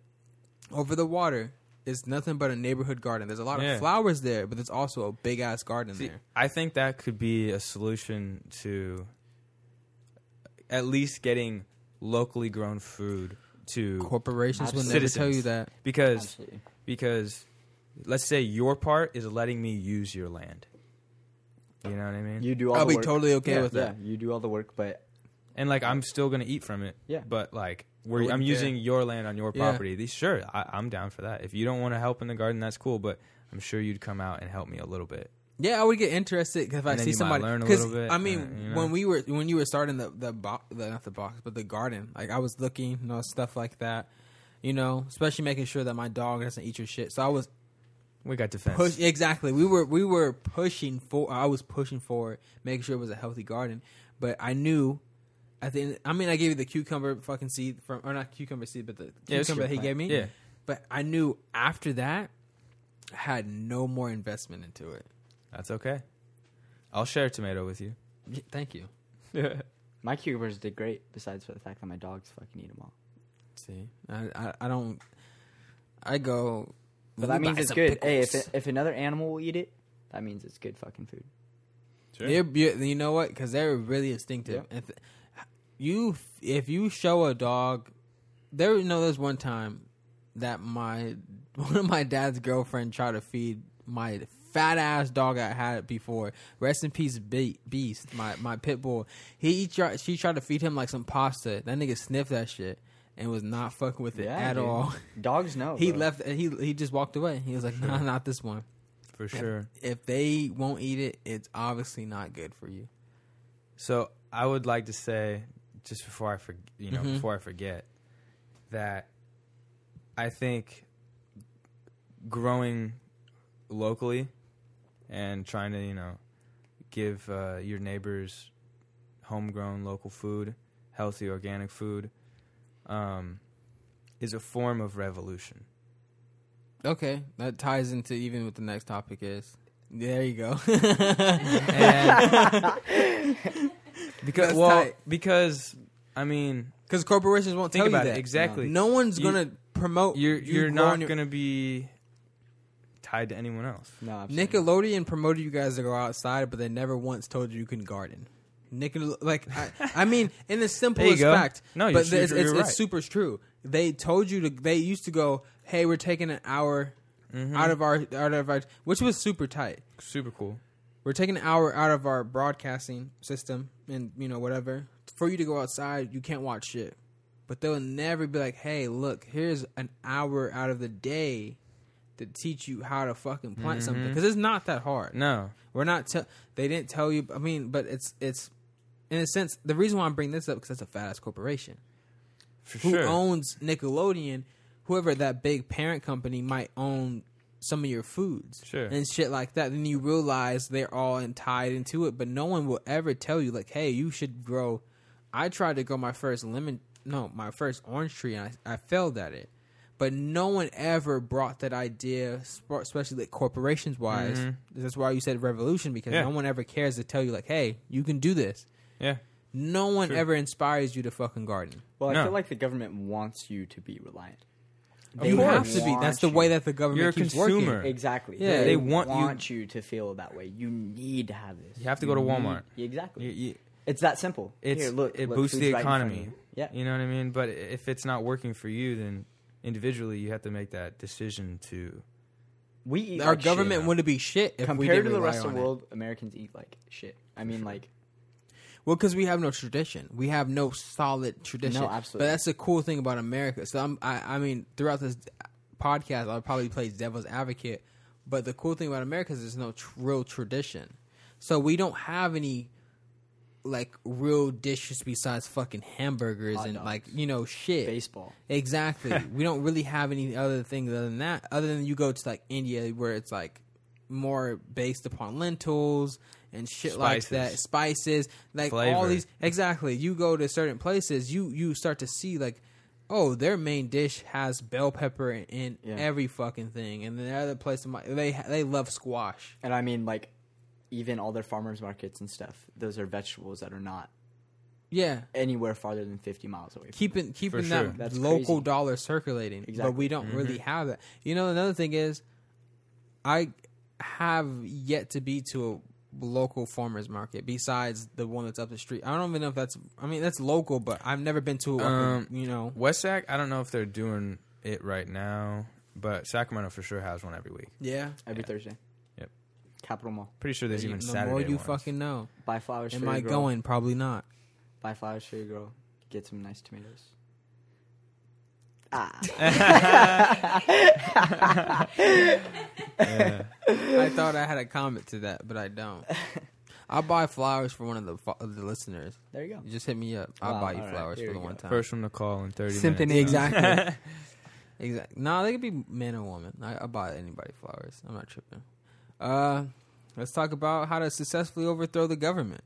over the water is nothing but a neighborhood garden. There's a lot Yeah. of flowers there, but there's also a big ass garden See, there. I think that could be a solution to at least getting locally grown food to Corporations will never Citizens. tell you that. because Absolutely. because let's say your part is letting me use your land. You know what I mean? You do all I'll the be work. totally okay yeah, with that. Yeah, you do all the work, but and like I'm still gonna eat from it. Yeah. But like where I'm using your land on your Yeah. property. These sure, I, I'm down for that. If you don't want to help in the garden, that's cool. But I'm sure you'd come out and help me a little bit. Yeah, I would get interested because if I then see you might somebody. learn a 'cause, little bit, I mean, uh, you know? when we were when you were starting the the, bo- the not the box but the garden, like I was looking, you know, stuff like that. You know, especially making sure that my dog doesn't eat your shit. So I was We got defense. push exactly. We were we were pushing for. I was pushing for making sure it was a healthy garden, but I knew. At the end, I mean, I gave you the cucumber fucking seed from, or not cucumber seed, but the Yeah, it's cucumber that he plant. gave me. Yeah. But I knew after that, I had no more investment into it. That's okay. I'll share a tomato with you. Y- Thank you. [laughs] my cucumbers did great. Besides for the fact that my dogs fucking eat them all. See, I, I, I don't. I go. But that means it's some good. Hey, if it, if another animal will eat it, that means it's good fucking food. They're you know what? Because they're really instinctive. If you if you show a dog, there you know there's one time that my [laughs] one of my dad's girlfriend tried to feed my fat ass dog I had before. Rest in peace, Be- Beast, my my pit bull. He tried she tried to feed him like some pasta. That nigga sniffed that shit and was not fucking with it Yeah, at dude. all. Dogs know. He bro. left. He he just walked away. He was like, "Nah, not this one." For sure. If they won't eat it, it's obviously not good for you. So I would like to say, just before I for, you know, Mhm. before I forget, that I think growing locally and trying to you know give uh, your neighbors homegrown local food, healthy organic food, um, is a form of revolution. Okay, that ties into even what the next topic is. There you go. [laughs] And [laughs] [laughs] because That's well, tight. because I mean, Because corporations won't Think tell about you it, that. exactly. No one's You- gonna promote. you're you you're growing not your- gonna be tied to anyone else. No, absolutely. Nickelodeon promoted you guys to go outside, but they never once told you you can garden. Nickel, like I, I [laughs] mean, in the There you simplest go. fact, No, but you're- it's, you're it's, right. it's super true. They told you to. They used to go, "Hey, we're taking an hour Mhm. out of our out of our," which was super tight. super cool. We're taking an hour out of our broadcasting system and you know whatever for you to go outside. You can't watch shit, but they'll never be like, "Hey, look, here's an hour out of the day to teach you how to fucking plant something." Mhm. Because it's not that hard. No, We're not. Te- they didn't tell you. I mean, but it's it's in a sense the reason why I'm bringing this up because that's a fat ass corporation for who sure. owns Nickelodeon. Whoever that big parent company might own some of your foods Sure. and shit like that. Then you realize they're all in- tied into it, but no one will ever tell you like, hey, you should grow. I tried to grow my first lemon, no, my first orange tree, and I, I failed at it. But but no one ever brought that idea, especially like corporations wise. Mhm. That's why you said revolution because Yeah. no one ever cares to tell you like, hey, you can do this. Yeah. No one True. ever inspires you to fucking garden. Well, I No. feel like the government wants you to be reliant. Of you have to be. That's the way that the government You're a keeps consumer. working. Exactly. Yeah. they, They want, want you- you to feel that way. You need to have this. You have to go to need- Walmart. exactly. You- you- it's that simple. it's Here, look, it look, boosts the right in front of economy. you. Yeah. You know what I mean? But if it's not working for you, then individually you have to make that decision to. We eat Our like government shit. wouldn't be shit if we compared didn't to the rely rest of on the it. world, Americans eat like shit. I mean, like Well, because we have no tradition, we have no solid tradition. No, absolutely. But that's the cool thing about America. So I'm, I, I mean, throughout this podcast, I'll probably play devil's advocate. But the cool thing about America is there's no tr- real tradition. So we don't have any like real dishes besides fucking hamburgers Hot and dogs. like you know shit. baseball. Exactly. [laughs] we don't really have any other things other than that. Other than you go to like India, where it's like more based upon lentils and shit like that, spices, like all these. Exactly. You go to certain places, you you start to see like, oh, their main dish has bell pepper in, in Yeah. every fucking thing, and then the other place they they love squash. And I mean, like even all their farmers markets and stuff. Those are vegetables that are not Yeah. anywhere farther than fifty miles away. Keeping keeping For that sure. That's local crazy. dollar circulating. But we don't mm-hmm. really have that. You know, another thing is, I have yet to be to a local farmers market besides the one that's up the street. I don't even know if that's. I mean, that's local, but I've never been to. Like, a- Um, you know, West Sac, I don't know if they're doing it right now, but Sacramento for sure has one every week. yeah. every Yeah. Thursday. Yep. Capital Mall. Pretty sure there's the even the Saturday more you ones. fucking know. Buy flowers for Am your I girl. going? Probably not. Buy flowers for your girl. Get some nice tomatoes. Ah. Yeah. I thought I had a comment to that, but I don't. I'll buy flowers for one of the fo- of the listeners. There you go. You just hit me up. I'll Wow, buy you all right, flowers here for we the go. one time. First one to call in 30 Symphony, minutes. exactly. [laughs] Exactly. No, they could be man or woman. I, I buy anybody flowers. I'm not tripping. Uh, let's talk about how to successfully overthrow the government.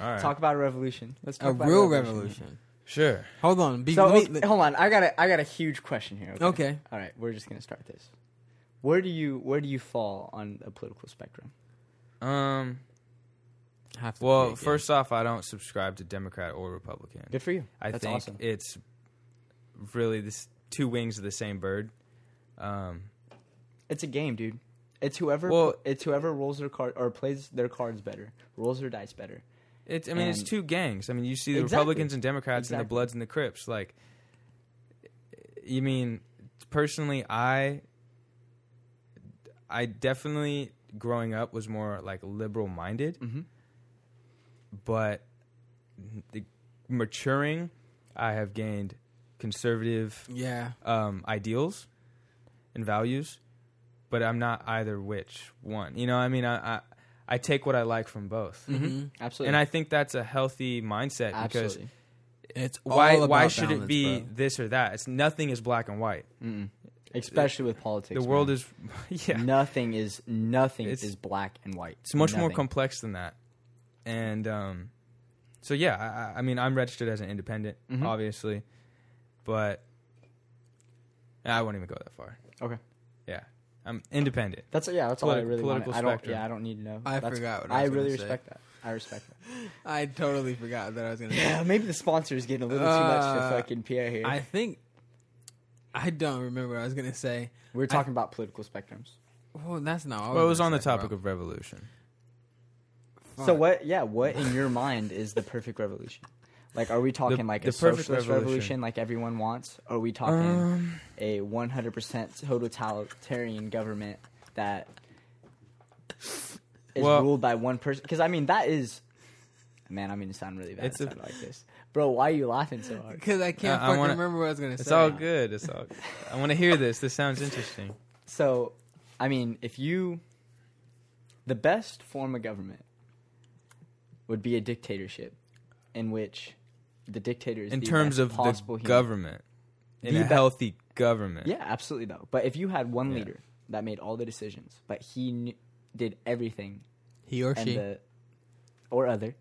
All right. Talk about a revolution. Let's talk about A about real revolution. Sure. Hold on. Be, So let me- okay, hold on, I got a I got a huge question here. Okay. okay. All right, we're just gonna start this. Where do you where do you fall on the political spectrum? Um. Have to Well, first off, I don't subscribe to Democrat or Republican. Good for you. I That's think awesome. it's really this two wings of the same bird. Um, It's a game, dude. It's whoever Well- it's whoever rolls their card or plays their cards better, rolls their dice better. It's I mean it's two gangs. I mean you see the Exactly. Republicans and Democrats and the Bloods and the Crips. Like, you mean personally, I I definitely growing up was more like liberal minded, Mm-hmm. but the maturing, I have gained conservative Yeah. um, ideals and values, but I'm not either which one. You know, I mean, I I, I take what I like from both, Mhm. Absolutely. and I think that's a healthy mindset because It's why all why should balance, it be bro. this or that? It's nothing is black and white. Mm-mm. Especially with politics. the world man. is [laughs] yeah, nothing is nothing It's- is black and white. it's much more complex than that, and um, so yeah, I, I- I mean, I'm registered as an independent, Mhm. obviously, but I won't even go that far. Okay. Yeah, I'm independent. That's yeah. That's all I Politi- really want. political I don't. spectrum. Yeah, I don't need to know. I That's- forgot what I I, really say. respect that. I respect that. [laughs] I totally forgot that I was gonna. [laughs] Yeah, maybe the sponsor is getting a little too much to Uh, fucking Pierre here. I think. I don't remember what I was gonna say. we are talking about political spectrums. Oh, that's not. what I Well, it was on the say, bro. topic of revolution. So what? Yeah, what in your mind is the perfect revolution? Like, are we talking like the a perfect socialist revolution. revolution. like everyone wants? Or are we talking Um, a 100% totalitarian government that is Well- ruled by one person? Because I mean, that is. Man, I mean, gonna sound really bad. It's It's a- like this, bro. Why are you laughing so hard? Because I can't I- I wanna- remember what I was gonna it's say. It's all good. It's all. I want to hear this. This sounds interesting. So, I mean, if you, the best form of government would be a dictatorship, in which the dictator is In the terms of the human. government, in The a healthy government. Yeah, absolutely though. But if you had one Yeah. leader that made all the decisions, but he kn- did everything, He or she, the or other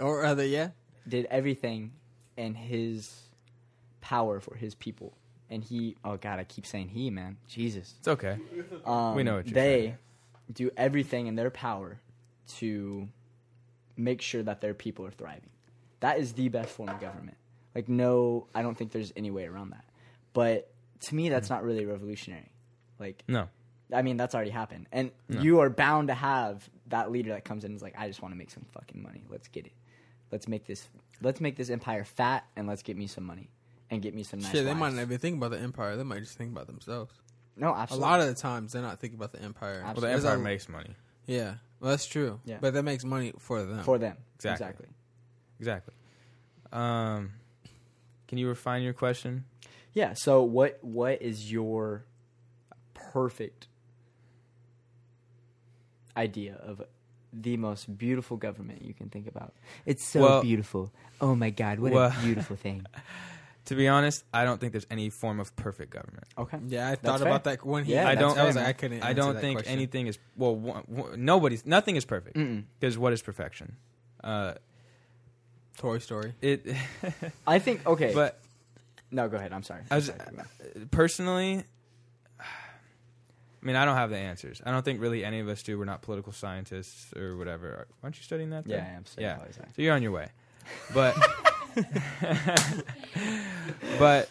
or other, yeah. did everything in his power for his people, and he. Oh God, I keep saying he, man. Jesus. It's okay. Um, We know what you're they saying. do everything in their power to make sure that their people are thriving. That is the best form of government. Like, no, I don't think there's any way around that. But to me, that's not really revolutionary. Like, No. I mean, that's already happened, and No. you are bound to have that leader that comes in and is like, "I just want to make some fucking money. Let's get it. Let's make this. Let's make this empire fat, and let's get me some money and get me some nice." Shit, they might not even think about the empire. They might just think about themselves. No, absolutely. A lot of the times, they're not thinking about the empire. Well, the There's empire a- makes money. Yeah, well, that's true. Yeah. but that makes money for them. for them. Exactly. exactly. Exactly. Um, can you refine your question? Yeah. So what what is your perfect idea of the most beautiful government you can think about? It's so Well- beautiful. Oh my god, what Well- a [laughs] beautiful thing. To be honest, I don't think there's any form of perfect government. Okay. Yeah, I That's thought fair. about that when he. Yeah, I don't. fair, I was like, I couldn't. I don't that think question. anything is well. one- one- nobody's. Nothing is perfect because what is perfection? Uh, Toy Story. it. [laughs] I think okay. but no, go ahead. I'm sorry. I was- Sorry, personally, I mean, I don't have the answers. I don't think really any of us do. We're not political scientists or whatever. Aren't you studying that? yeah. I am studying Yeah. So you're on your way. But [laughs] but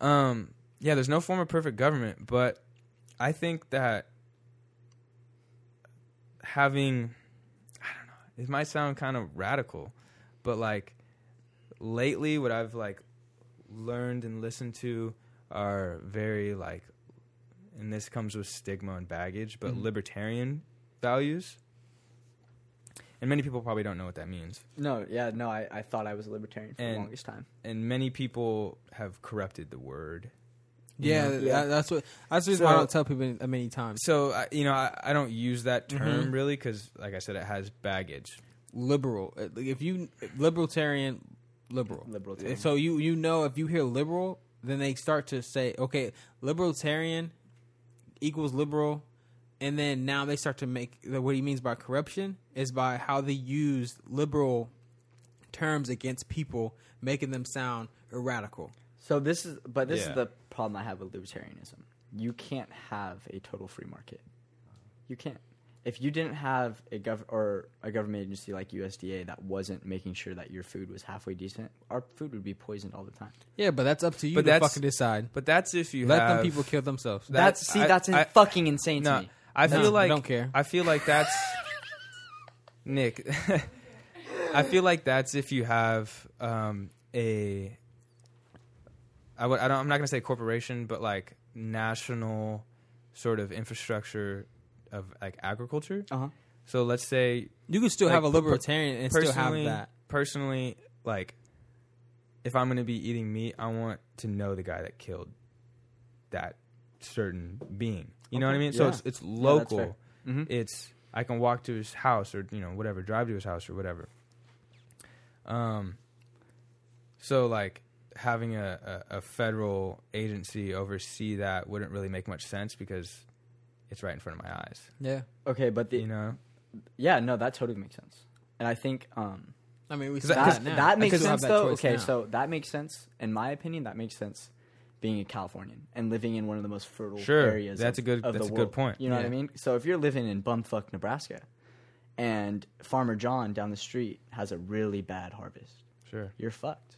um yeah, there's no form of perfect government, but I think that having I don't know, it might sound kind of radical, but like lately what I've like learned and listened to are very like and this comes with stigma and baggage, but Mhm. libertarian values. And many people probably don't know what that means. No, yeah, no. I, I thought I was a libertarian for the And- longest time. and many people have corrupted the word. Yeah. Yeah. that- that's what. That's the reason why I So- don't tell people many times. So I, you know, I, I don't use that term Mhm. really because, like I said, it has baggage. Liberal. Uh, If you libertarian, liberal. Libertarian. So you you know if you hear liberal, then they start to say, okay, libertarian equals liberal, and then now they start to make what he means by corruption is by how they use liberal terms against people, making them sound radical. So this is, but this Yeah. is the problem I have with libertarianism. You can't have a total free market. You can't. If you didn't have a gov or a government agency like USDA that wasn't making sure that your food was halfway decent, our food would be poisoned all the time. Yeah, but that's up to you But to that's- fucking decide. But that's if you Let have, them people kill themselves. That- that's see, I- that's I- fucking insane No, to me. I No, like I don't care. I feel like that's [laughs] Nick. [laughs] I feel like that's if you have um, a. I would. I don't. I'm not going to say corporation, but like national sort of infrastructure of like agriculture. Uh huh. So let's say You can still Like, have a libertarian and still have that. personally, like if I'm going to be eating meat, I want to know the guy that killed that certain being. You know what I Okay. mean? So it's it's local. fair. Mm-hmm. it's I can walk to his house or you know whatever, drive to his house or whatever. Um. So like having a, a, a federal agency oversee that wouldn't really make much sense because it's right in front of my eyes. Yeah. Okay, but the You know, yeah, no, that totally makes sense. And I think um, I mean, we 'Cause see that- that, that, now. that makes Because we have sense that though. Okay, now. so that makes sense. In my opinion, that makes sense. Being a Californian and living in one of the most fertile Sure, areas, that's of, a good- of that's the a good point. You know what I mean? So if you're living in bumfuck Nebraska, and Farmer John down the street has a really bad harvest, sure. you're fucked.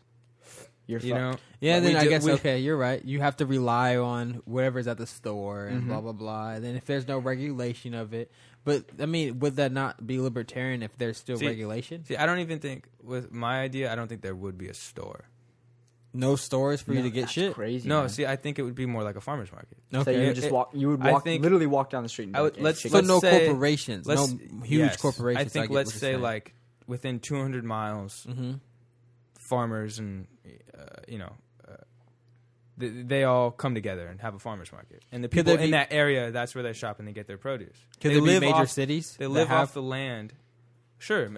You're You fucked. know, Yeah, We then I do- guess we- okay, you're right. You have to rely on whatever's at the store and Mhm. blah blah blah. And then if there's no regulation of it, but I mean, would that not be libertarian if there's still See- regulation? See, I don't even think with my idea, I don't think there would be a store. No stores for you to get that's shit. Crazy. No, man. see, I think it would be more like a farmer's market. So Okay, you would just It- walk. You would I walk. think- literally walk down the street. And I would- like, hey, let's- chicken- so let's no say- corporations, Let's no huge yes. corporations. I think get let's you're say saying. like within 200 miles, hmm farmers and you know. Uh, they, they all come together and have a farmers market, and the people there in that area, that's where they shop and they get their produce. Could they be live major off, cities? They live off the land. Sure,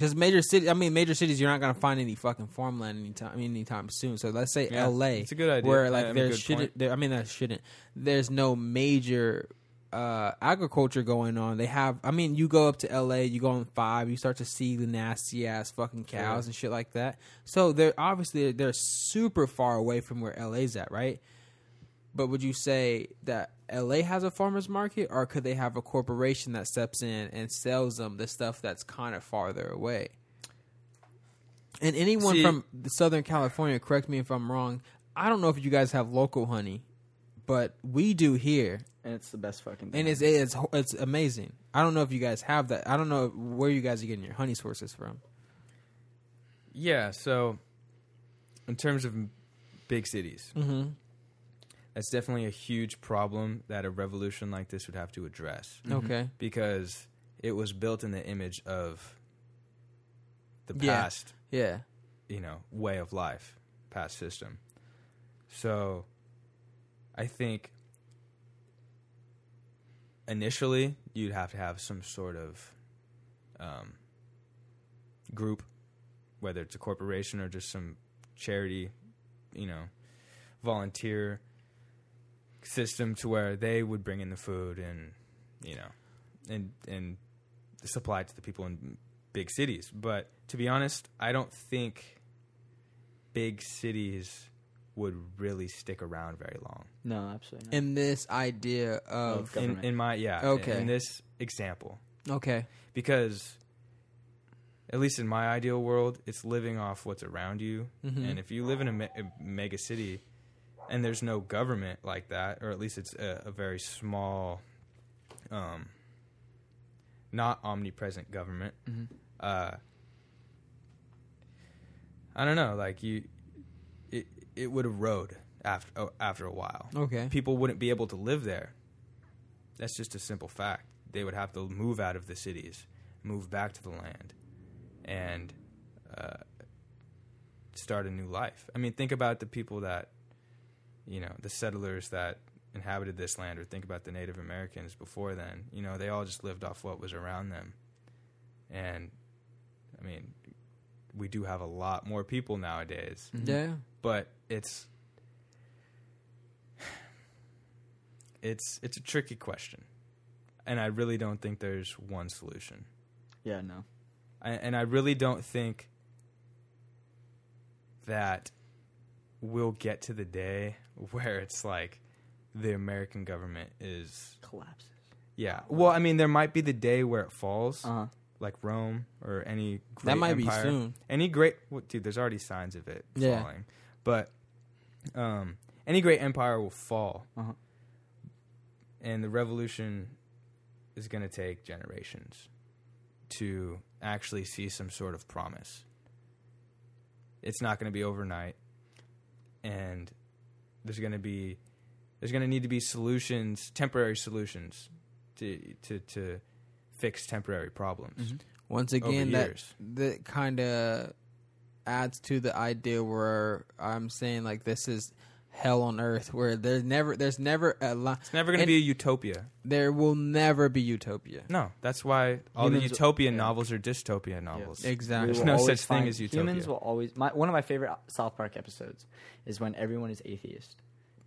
because major city. I mean, major cities. You're not gonna find any fucking farmland anytime. I mean, anytime soon. So let's say Yeah, L.A. it's a good idea. where like mean, there shouldn't. There, I mean, that shouldn't. There's no major uh, agriculture going on. They have, I mean, you go up to L.A., you go on five, you start to see the nasty ass fucking cows Sure. and shit like that. So they're obviously they're super far away from where L.A.'s at, right? But would you say that LA has a farmers market, or could they have a corporation that steps in and sells them the stuff that's kind of farther away? And anyone See- from Southern California, correct me if I'm wrong. I don't know if you guys have local honey, but we do here, and it's the best fucking thing. and it's it's it's amazing. I don't know if you guys have that. I don't know where you guys are getting your honey sources from. Yeah, so in terms of big cities, Mm-hmm. that's definitely a huge problem that a revolution like this would have to address Mhm. Okay. because it was built in the image of the Yeah. past, Yeah. you know, way of life, past system. So I think initially you'd have to have some sort of um, group, whether it's a corporation or just some charity, you know, volunteer system to where they would bring in the food and, you know, and and supply to the people in big cities. But to be honest, I don't think big cities would really stick around very long. no, absolutely not. In this idea of Of In, in my yeah, Okay. in this example, okay, because at least in my ideal world, it's living off what's around you. Mhm. And if you live in a, me- a mega city and there's no government like that, or at least it's a, a very small, um, not omnipresent government, Mhm. uh, I don't know, like you, it would erode after oh, after a while. okay, People wouldn't be able to live there. That's just a simple fact. They would have to move out of the cities, move back to the land, and uh, start a new life. I mean, think about the people that, you know, the settlers that inhabited this land, or think about the Native Americans before then. You know, they all just lived off what was around them. And, I mean, we do have a lot more people nowadays, Mhm. yeah, but it's. It's it's a tricky question, and I really don't think there's one solution. Yeah, no. I, and I really don't think that we'll get to the day [laughs] where it's like the American government is Collapses. yeah. Well, I mean, there might be the day where it falls, Uh huh. Like Rome or any great that might empire. be soon. Any great well, dude, there's already signs of it Yeah. falling, but um, any great empire will fall, Uh-huh. and the revolution is going to take generations to actually see some sort of promise. It's not going to be overnight, and there's going to be there's going to need to be solutions, temporary solutions, to to to fix temporary problems Mhm. Once again, that years. that kind of adds to the idea where I'm saying like this is hell on earth, where there's never there's never a li- It's never going to be a utopia. there will never be utopia. No, that's why all the Humans- utopian yeah. novels are dystopia novels. Exactly. There's no such thing as utopia. Humans will always. My, one of my favorite South Park episodes is when everyone is atheist.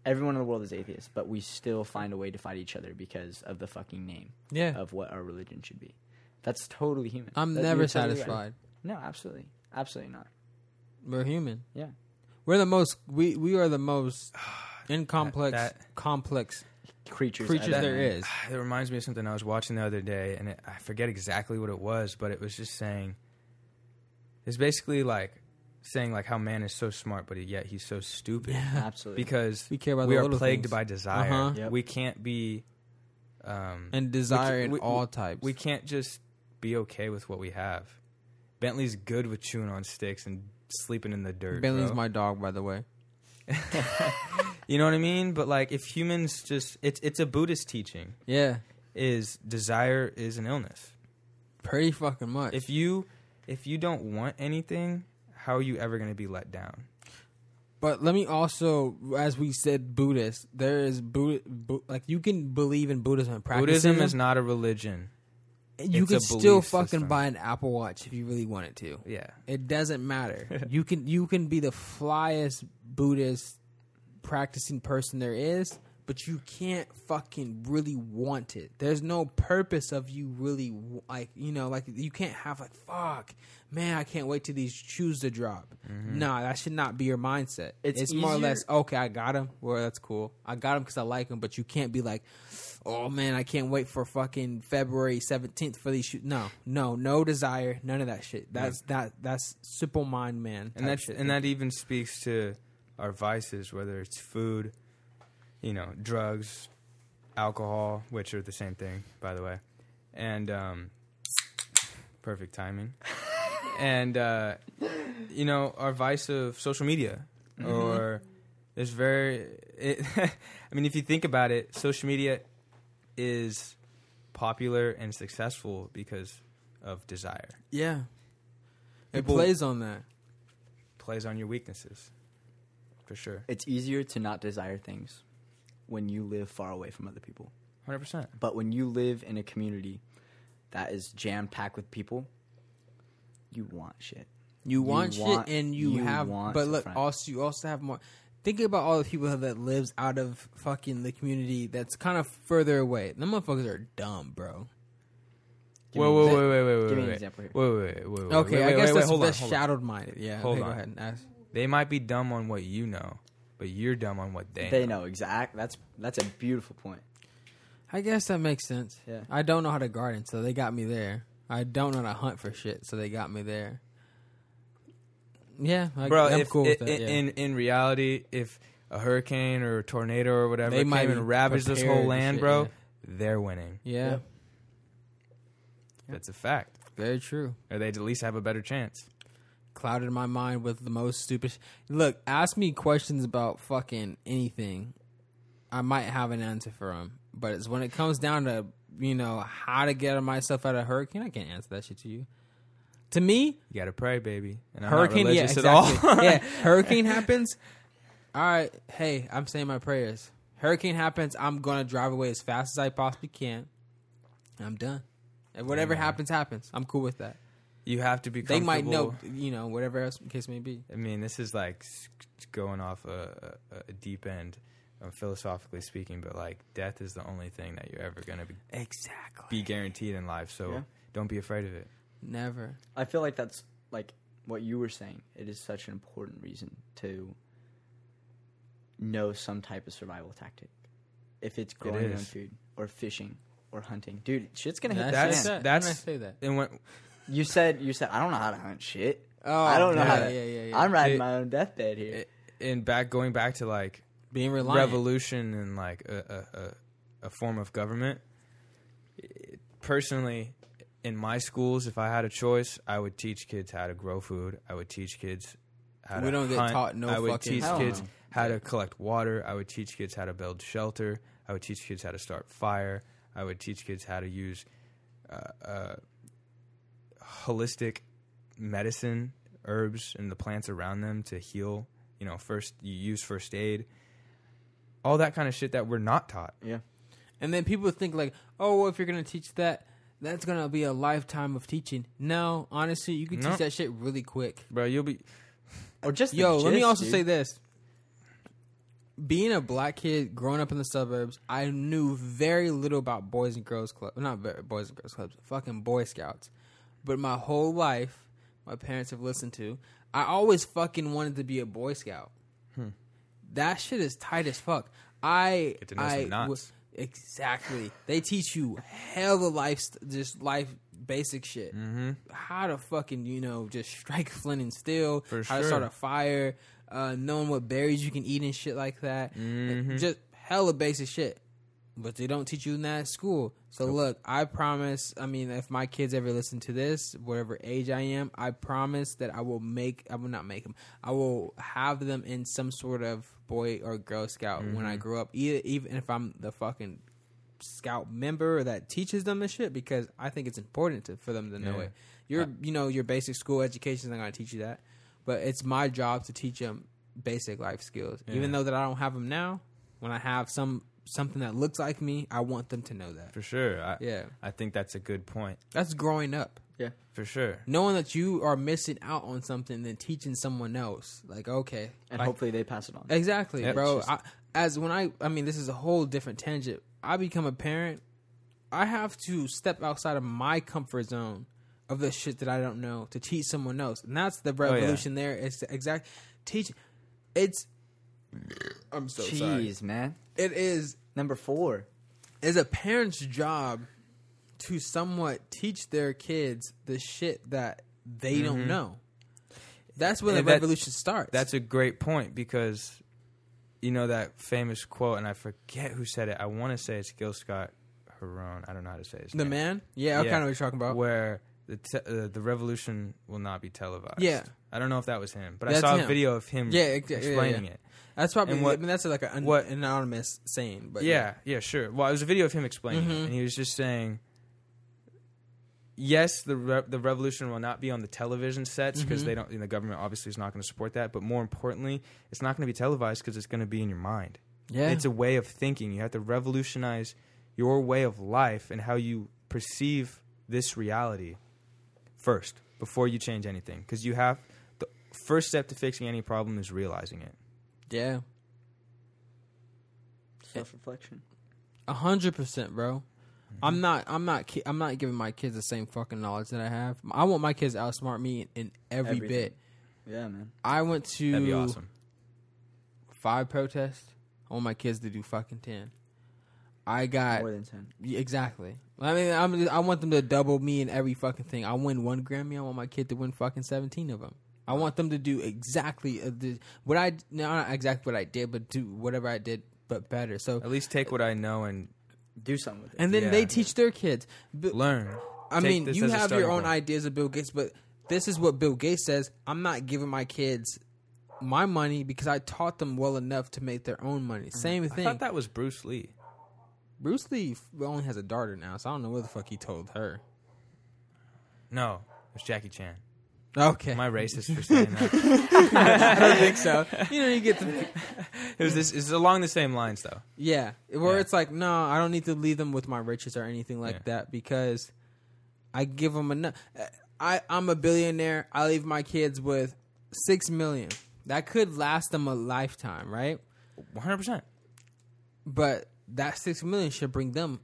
Everyone in the world is atheist, but we still find a way to fight each other because of the fucking name Yeah, of what our religion should be. That's totally human. I'm That- never you're totally right. satisfied. No, absolutely, absolutely not. We're human. Yeah, We're the most. We we are the most [sighs] incomplex that- complex creatures. creatures ever there [sighs] It reminds me of something I was watching the other day, and it, I forget exactly what it was, but it was just saying. It's basically like saying like how man is so smart, but yet he's so stupid Yeah, [laughs] Absolutely. because We care about we the are plagued things. by desire. Uh-huh. Yep. We can't be. Um, and desire in we- all types. we can't just be okay with what we have. Bentley's good with chewing on sticks and sleeping in the dirt. Bentley's bro. my dog, by the way. [laughs] You know what I mean? But like, if humans just, it's it's a Buddhist teaching. Yeah, Is desire is an illness. pretty fucking much. If you if you don't want anything, how are you ever going to be let down? But let me also, as we said, Buddhist. There is Buddha, Bu- like you can believe in Buddhism and practice Buddhism is not a religion. You it's can still fucking system. buy an Apple Watch if you really wanted to. Yeah. It doesn't matter. [laughs] you can you can be the flyest Buddhist practicing person there is, but you can't fucking really want it. There's no purpose of you really like you know like you can't have like fuck man I can't wait till these shoes to drop. Mm-hmm. Nah, that should not be your mindset. It's, It's more or less okay. I got him. Well, that's cool. I got him because I like him. But you can't be like, oh man, I can't wait for fucking February seventeenth for these shoes. No, no, no desire, none of that shit. That's that that's simple mind man. and type that's shit. and that even speaks to our vices, whether it's food, you know, drugs, alcohol, which are the same thing, by the way, and um, perfect timing, [laughs] and uh, you know, our vice of social media, or there's very, it, [laughs] I mean, if you think about it, social media is popular and successful because of desire. yeah. It People- plays on that. Plays on your weaknesses, for sure. It's easier to not desire things when you live far away from other people. Hundred percent. But when you live in a community that is jam packed with people, you want shit. You want want- shit and you, you have, want but look, friend. also you also have more. Think about all the people that lives out of fucking the community that's kind of further away. Them motherfuckers are dumb, bro. Give Whoa, me whoa, an wait, wait, wait, wait, Give me an wait. example here. Wait, wait, wait, wait, wait. Okay, wait, I guess wait, that's, hold on, that's hold shadowed minded. Yeah, Hold okay, go on. ahead and ask. They might be dumb on what you know, but you're dumb on what they, They know. know exact. That's that's a beautiful point. I guess that makes sense. Yeah. I don't know how to garden, so they got me there. I don't know how to hunt for shit, so they got me there. Yeah, I, Bro, I'm if, cool with i- that. yeah. in in reality, if a hurricane or a tornado or whatever They might came be and ravaged this prepared whole and land, shit, bro, yeah. they're winning. yeah, Yeah. That's a fact. very true. Or they'd at least have a better chance. Clouded my mind with the most stupid. Sh- Look, ask me questions about fucking anything. I might have an answer for them, but it's when it comes down to you know how to get myself out of a hurricane. I can't answer that shit to you. To me, You gotta pray, baby. And I'm hurricane, yeah, exactly. at all. [laughs] yeah, [laughs] hurricane happens. All right, hey, I'm saying my prayers. Hurricane happens. I'm gonna drive away as fast as I possibly can. I'm done. And whatever Yeah. happens, happens. I'm cool with that. You have to be. They might know, you know, whatever else the case may be. I mean, this is like going off a, a, a deep end, um, philosophically speaking. But like, death is the only thing that you're ever gonna be, Exactly. be guaranteed in life. So Yeah. don't be afraid of it. Never. I feel like that's like what you were saying. It is such an important reason to know some type of survival tactic. If it's growing your own food or fishing or hunting, dude, shit's gonna hit That's, the That's- fan. that. that's- When I say that. And when You said you said I don't know how to hunt shit. Oh, I don't know yeah, how to. Yeah, yeah, yeah. I'm riding It- my own deathbed here. it, and back going back to like being reliant. revolution and like a, a, a, a form of government. It- personally, in my schools, if I had a choice, I would teach kids how to grow food. I would teach kids how We to don't get taught no I would fucking- teach Hell kids no. how to collect water. I would teach kids how to build shelter. I would teach kids how to start fire. I would teach kids how to use uh, uh, holistic medicine, herbs, and the plants around them to heal. You know, first you use first aid, all that kind of shit that we're not taught. yeah, And then people think like, oh, well, if you're gonna teach that, that's gonna be a lifetime of teaching. No, honestly, you can No. teach that shit really quick. Bro, you'll be or just the Yo, let me also dude. say this. Being a black kid growing up in the suburbs, I knew very little about boys and girls club. Not very, boys and girls clubs, fucking Boy Scouts. But my whole life, my parents have listened to. I always fucking wanted to be a Boy Scout. That shit is tight as fuck. I Get to know some I knots. w- exactly. They teach you hella life, st- just life basic shit. mm-hmm. How to fucking you know just strike flint and steel. For how to start a fire. Uh, knowing what berries you can eat and shit like that. Mhm. Just hella basic shit. But they don't teach you that at school. So look, I promise. I mean, if my kids ever listen to this, whatever age I am, I promise that I will make. I will not make them. I will have them in some sort of boy or girl scout when I grow up. Either, even if I'm the fucking scout member that teaches them this shit, because I think it's important to, for them to know Yeah. it. Your, Uh, you know, your basic school education is not going to teach you that, but it's my job to teach them basic life skills. Even though that I don't have them now, when I have some something that looks like me, I want them to know that. for sure. I, Yeah, I think that's a good point. that's growing up. Yeah. For sure. knowing that you are missing out on something, then teaching someone else. Like, okay, and like- hopefully they pass it on. Exactly, Yep. bro. It's I, as when I, I mean, this is a whole different tangent. I become a parent. I have to step outside of my comfort zone of the shit that I don't know to teach someone else, and that's the Oh, yeah. revolution. There, it's the exact teach. It's. I'm so sorry. Man. It is Number four. is a parent's job to somewhat teach their kids the shit that they don't Mhm. know. That's when the And that- revolution starts. That's a great point because you know that famous quote, and I forget who said it. I want to say it's Gil Scott Heron. I don't know how to say his the name. man. Yeah, I Yeah. kind of what you're talking about. where the te- uh, the revolution will not be televised. Yeah. I don't know if that was him, but That's I saw him. a video of him Yeah, ex- yeah, explaining yeah. it. That's probably. What- I mean, that's like an what- anonymous saying, but yeah, yeah, sure. Well, it was a video of him explaining Mhm. it, and he was just saying, yes, the re- the revolution will not be on the television sets because Mhm. they don't. The government obviously is not going to support that. But more importantly, it's not going to be televised because it's going to be in your mind. yeah, It's a way of thinking. You have to revolutionize your way of life and how you perceive this reality first before you change anything. Because you have the first step to fixing any problem is realizing it. yeah, Self reflection. a hundred percent, bro. Mm-hmm. I'm not. I'm not. ki- I'm not giving my kids the same fucking knowledge that I have. I want my kids to outsmart me in every Everything. bit. Yeah, man. I went to That'd be awesome. five protests. I want my kids to do fucking ten. I got More than ten. Exactly. I mean, I'm, I want them to double me in every fucking thing. I win one Grammy. I want my kid to win fucking seventeen of them. I want them to do exactly uh, the, what I not exactly what I did, but do whatever I did, but better. So, At least take what I know and Do something with it. and then Yeah. they teach their kids. But, learn. I Take mean, you have your own point. ideas of Bill Gates, but this is what Bill Gates says. I'm not giving my kids my money because I taught them well enough to make their own money. Same thing. I thing. thought that was Bruce Lee. Bruce Lee only has a daughter now, so I don't know what the fuck he told her. No, it was Jackie Chan. Okay. Am I racist for saying that? [laughs] I don't think so. You know, you get the [laughs] It was this. It's along the same lines though. yeah, where Yeah. it's like, no, I don't need to leave them with my riches or anything like Yeah. that because I give them enough. I I'm a billionaire. I leave my kids with six million. That could last them a lifetime, right? One hundred percent. But that six million should bring them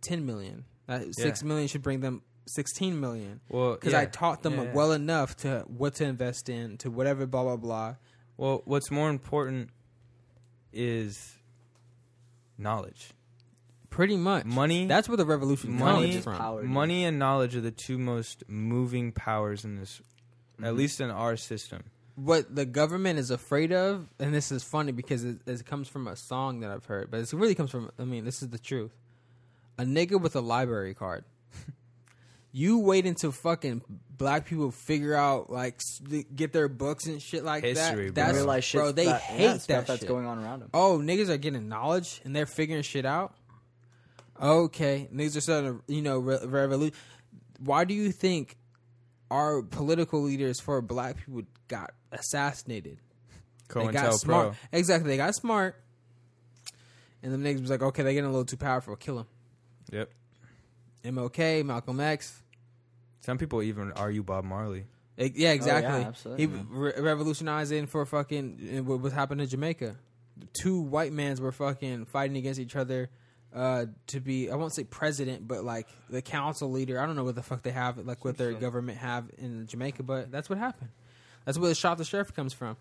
ten million. That six Yeah. million should bring them sixteen million. Well, Because yeah. I taught them Yeah, yeah. well enough to what to invest in, to whatever, blah blah blah. Well, what's more important is knowledge. Pretty much. Money. That's where the revolution money, comes from. power. money, and knowledge are the two most moving powers in this, Mm-hmm. at least in our system. What the government is afraid of, and this is funny because it, it comes from a song that I've heard, but it really comes from. I mean, this is the truth. A nigga with a library card. [laughs] you wait until fucking black people figure out like get their books and shit like History, that. bro. That's realize shit bro. They that, hate yeah, that stuff that's shit. going on around them. Oh, niggas are getting knowledge and they're figuring shit out. Okay, niggas are starting to, you know, re- revolution. Why do you think our political leaders for black people got assassinated? they got smart. COINTELPRO. Exactly, they got smart. And the niggas was like, okay, they're getting a little too powerful. Kill them. Yep. MLK, Malcolm X. Some people even argue Bob Marley. Eh, Yeah, exactly. absolutely, he man. re- revolutionizing for fucking what was happening in Jamaica. Two white mans were fucking fighting against each other uh, to be I won't say president, but like the council leader. I don't know what the fuck they have, like what their government have in Jamaica, but that's what happened. That's where the shot the sheriff comes from,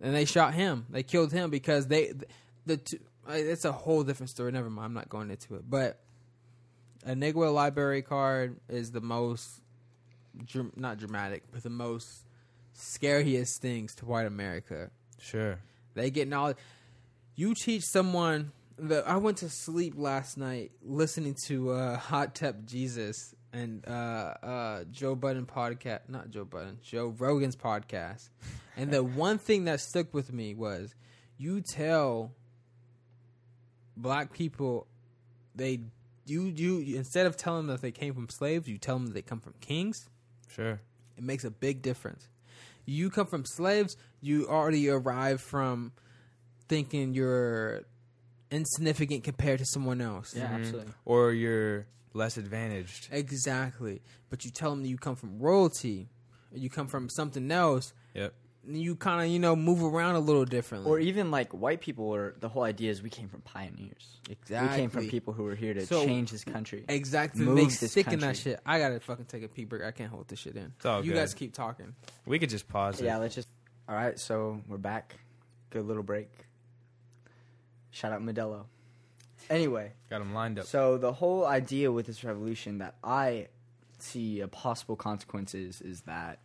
and they shot him. They killed him because they the two. It's a whole different story. Never mind. I'm not going into it, but a nigga library card is the most dr- not dramatic, but the most scariest things to white America. Sure. They get knowledge. You teach someone that I went to sleep last night listening to uh, Hotep Jesus and uh, uh, Joe Budden podcast, not Joe Budden, Joe Rogan's podcast. And the [laughs] one thing that stuck with me was you tell black people they you you instead of telling them that they came from slaves, you tell them that they come from kings. Sure. It makes a big difference. You come from slaves, you already arrive from thinking you're insignificant compared to someone else. Yeah, Mhm. absolutely. Or you're less advantaged. Exactly. But you tell them that you come from royalty, you come from something else. Yep. You kind of you know move around a little differently. Or even like white people, or the whole idea is we came from pioneers. exactly. We came from people who were here to So- change this country. Exactly. Move They this stick in that shit. I gotta fucking take a pee break. I can't hold this shit in. It's all you good. guys keep talking. We could just pause it. Yeah, let's just. All right, so we're back. Good little break. Shout out Modelo. Anyway, Got them lined up. so the whole idea with this revolution that I see a possible consequences is that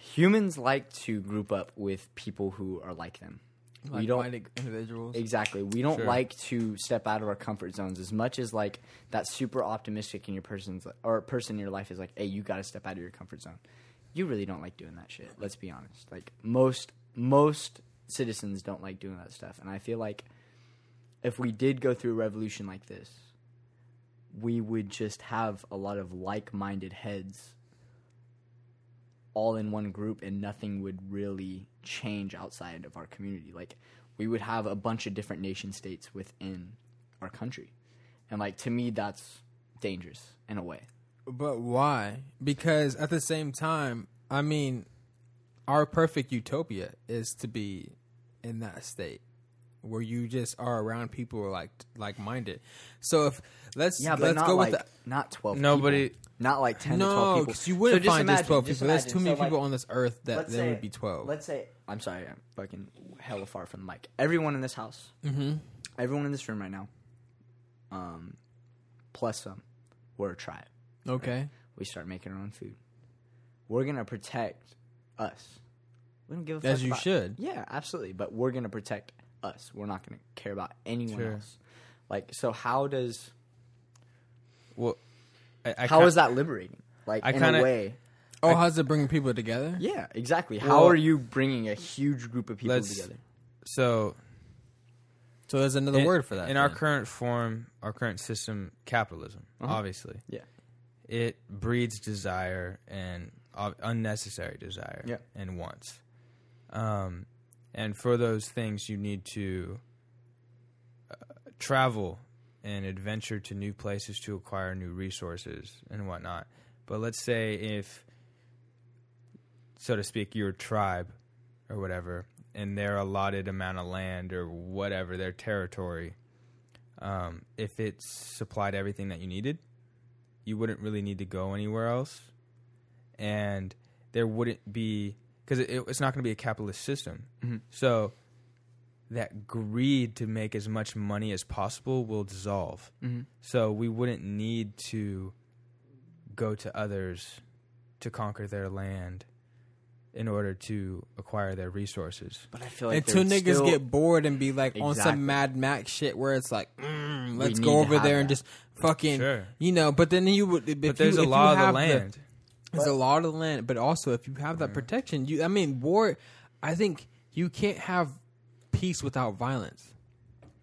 humans like to group up with people who are like them. Like we don't minded individuals. Exactly. We don't Sure. like to step out of our comfort zones as much as like that super optimistic in your person's or person in your life is like, hey, you got to step out of your comfort zone. You really don't like doing that shit. Let's be honest. Like most most citizens don't like doing that stuff, and I feel like if we did go through a revolution like this, we would just have a lot of like-minded heads all in one group and nothing would really change outside of our community. Like we would have a bunch of different nation states within our country. And like to me that's dangerous in a way. But why? Because at the same time, I mean, our perfect utopia is to be in that state where you just are around people who are like like minded. So if let's Yeah, but let's not go like with the, not 12 Nobody- people. not like 10 to 12 no, people. because you wouldn't just find imagine, just twelve just people. There's too many So, like, people on this earth that there would be twelve. Let's say I'm sorry, I'm fucking hella far from the mic. Everyone in this house, mm-hmm. everyone in this room right now, um, plus some, we're a tribe. Okay. We start making our own food. We're gonna protect us. We don't give a fuck As you about- should. Yeah, absolutely. But we're gonna protect us. We're not gonna care about anyone Sure. else. Like, so how does well, I, I how ki- is that liberating? Like I in kinda- a way. Oh, how's it bringing people together? Yeah, exactly. How Well- are you bringing a huge group of people Let's- together? So So there's another in, word for that. in our then. current form, our current system, capitalism, Uh-huh. obviously, Yeah. it breeds desire and unnecessary desire Yeah. and wants. Um, and for those things, you need to uh, travel and adventure to new places to acquire new resources and whatnot. But let's say if, so to speak, your tribe or whatever, and their allotted amount of land or whatever their territory, um, if it supplied everything that you needed, you wouldn't really need to go anywhere else, and there wouldn't be because it, it's not going to be a capitalist system. Mhm. So that greed to make as much money as possible will dissolve. Mm-hmm. So we wouldn't need to go to others to conquer their land in order to acquire their resources. But I feel like Until there niggas still- get bored and be like on some Mad Max shit where it's like, mm, let's go over have there and that. just fucking, Sure. you know. But then you would, if But there's you, a if law of the have land. There's a lot of land, but also if you have that protection, you. I mean, war. I think you can't have peace without violence.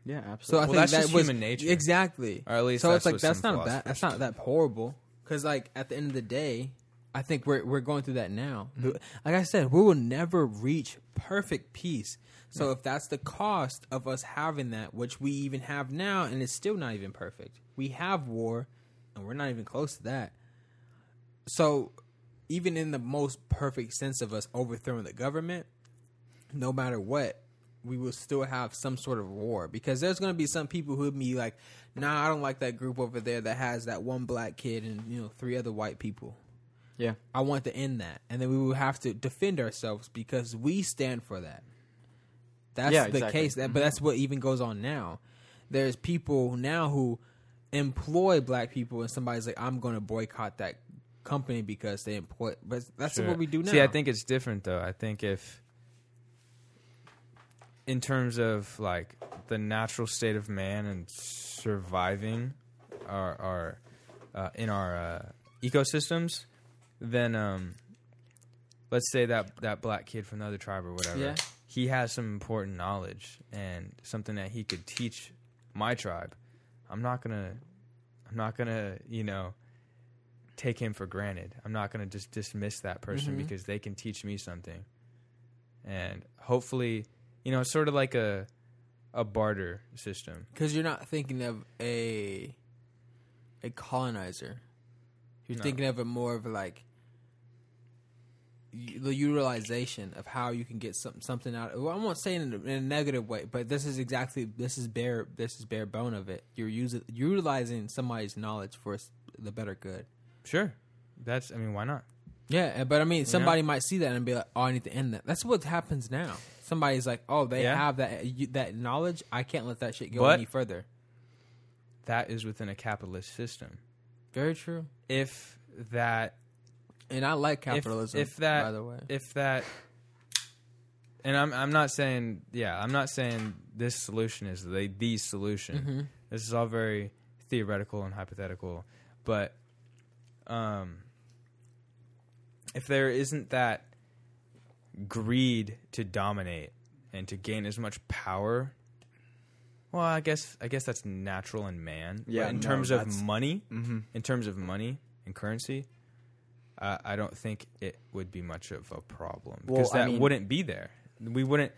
Yeah, absolutely. So I. Well, think that's that just was human nature. exactly. Or at least so that's it's like what that's some not that. That's not that horrible. Because like at the end of the day, I think we're we're going through that now. Mm-hmm. Like I said, we will never reach perfect peace. So if that's the cost of us having that, which we even have now, and it's still not even perfect, we have war, and we're not even close to that. So even in the most perfect sense of us overthrowing the government, no matter what, we will still have some sort of war because there's going to be some people who would be like, "Nah, I don't like that group over there that has that one black kid and you know three other white people. yeah. I want to end that." And then we will have to defend ourselves because we stand for that. That's Yeah, the exactly. case. That, but mm-hmm. that's what even goes on now. There's people now who employ black people, and somebody's like, "I'm going to boycott that company because they employ." But that's Sure. what we do now. See, I think it's different though. I think if, in terms of like the natural state of man and surviving, our, our uh, in our uh, ecosystems, then um, let's say that that black kid from the other tribe or whatever, Yeah. he has some important knowledge and something that he could teach my tribe. I'm not gonna, I'm not gonna, you know take him for granted. I'm not going to just dismiss that person Mhm. because they can teach me something. And hopefully, you know, it's sort of like a a barter system. Because you're not thinking of a a colonizer. You're No. thinking of it more of like the utilization of how you can get some, something out. Well, I'm not saying in a, in a negative way, but this is exactly this is bare this is bare bone of it. You're using utilizing somebody's knowledge for the better good. Sure, that's. I mean, why not? Yeah, but I mean, somebody might see that and be like, "Oh, I need to end that." That's what happens now. Somebody's like, "Oh, they Yeah. have that you, that knowledge. I can't let that shit go But- any further." That is within a capitalist system. Very true. If that, And I like capitalism. if that- by the way, if that, and I'm I'm not saying yeah, I'm not saying this solution is the the solution. Mm-hmm. This is all very theoretical and hypothetical, but um, if there isn't that greed to dominate and to gain as much power, well, I guess I guess that's natural in man. Yeah, but in no, terms of money, Mm-hmm. in terms of money and currency, uh, I don't think it would be much of a problem Well, because I that mean- wouldn't be there. We wouldn't.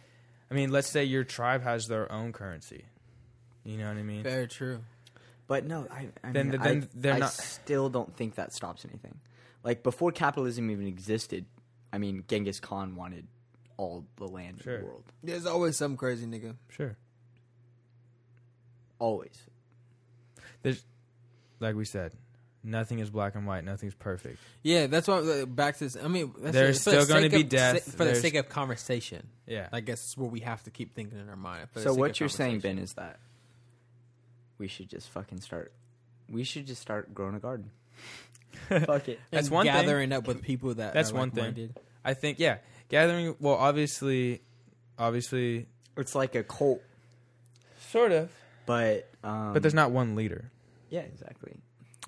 I mean, let's say your tribe has their own currency. You know what I mean? very true. But no, I, I Then- mean, then I, they're I not- still don't think that stops anything. Like before capitalism even existed, I mean, Genghis Khan wanted all the land Sure. in the world. There's always some crazy nigga. Sure. Always. There's, like we said, nothing is black and white. Nothing's perfect. Yeah, that's why. uh, Back to this. I mean, that's There's for the still gonna sake be of- death. sa- for the sake of conversation. Yeah. I guess it's what we have to keep thinking in our mind. So what you're saying. Ben, is that we should just fucking start. We should just start growing a garden. [laughs] Fuck it. That's And one thing. gathering up with people that That's are one thing. like-minded. I think yeah, gathering. Well, obviously, obviously, It's like a cult, sort of. but um, But there's not one leader. Yeah, exactly.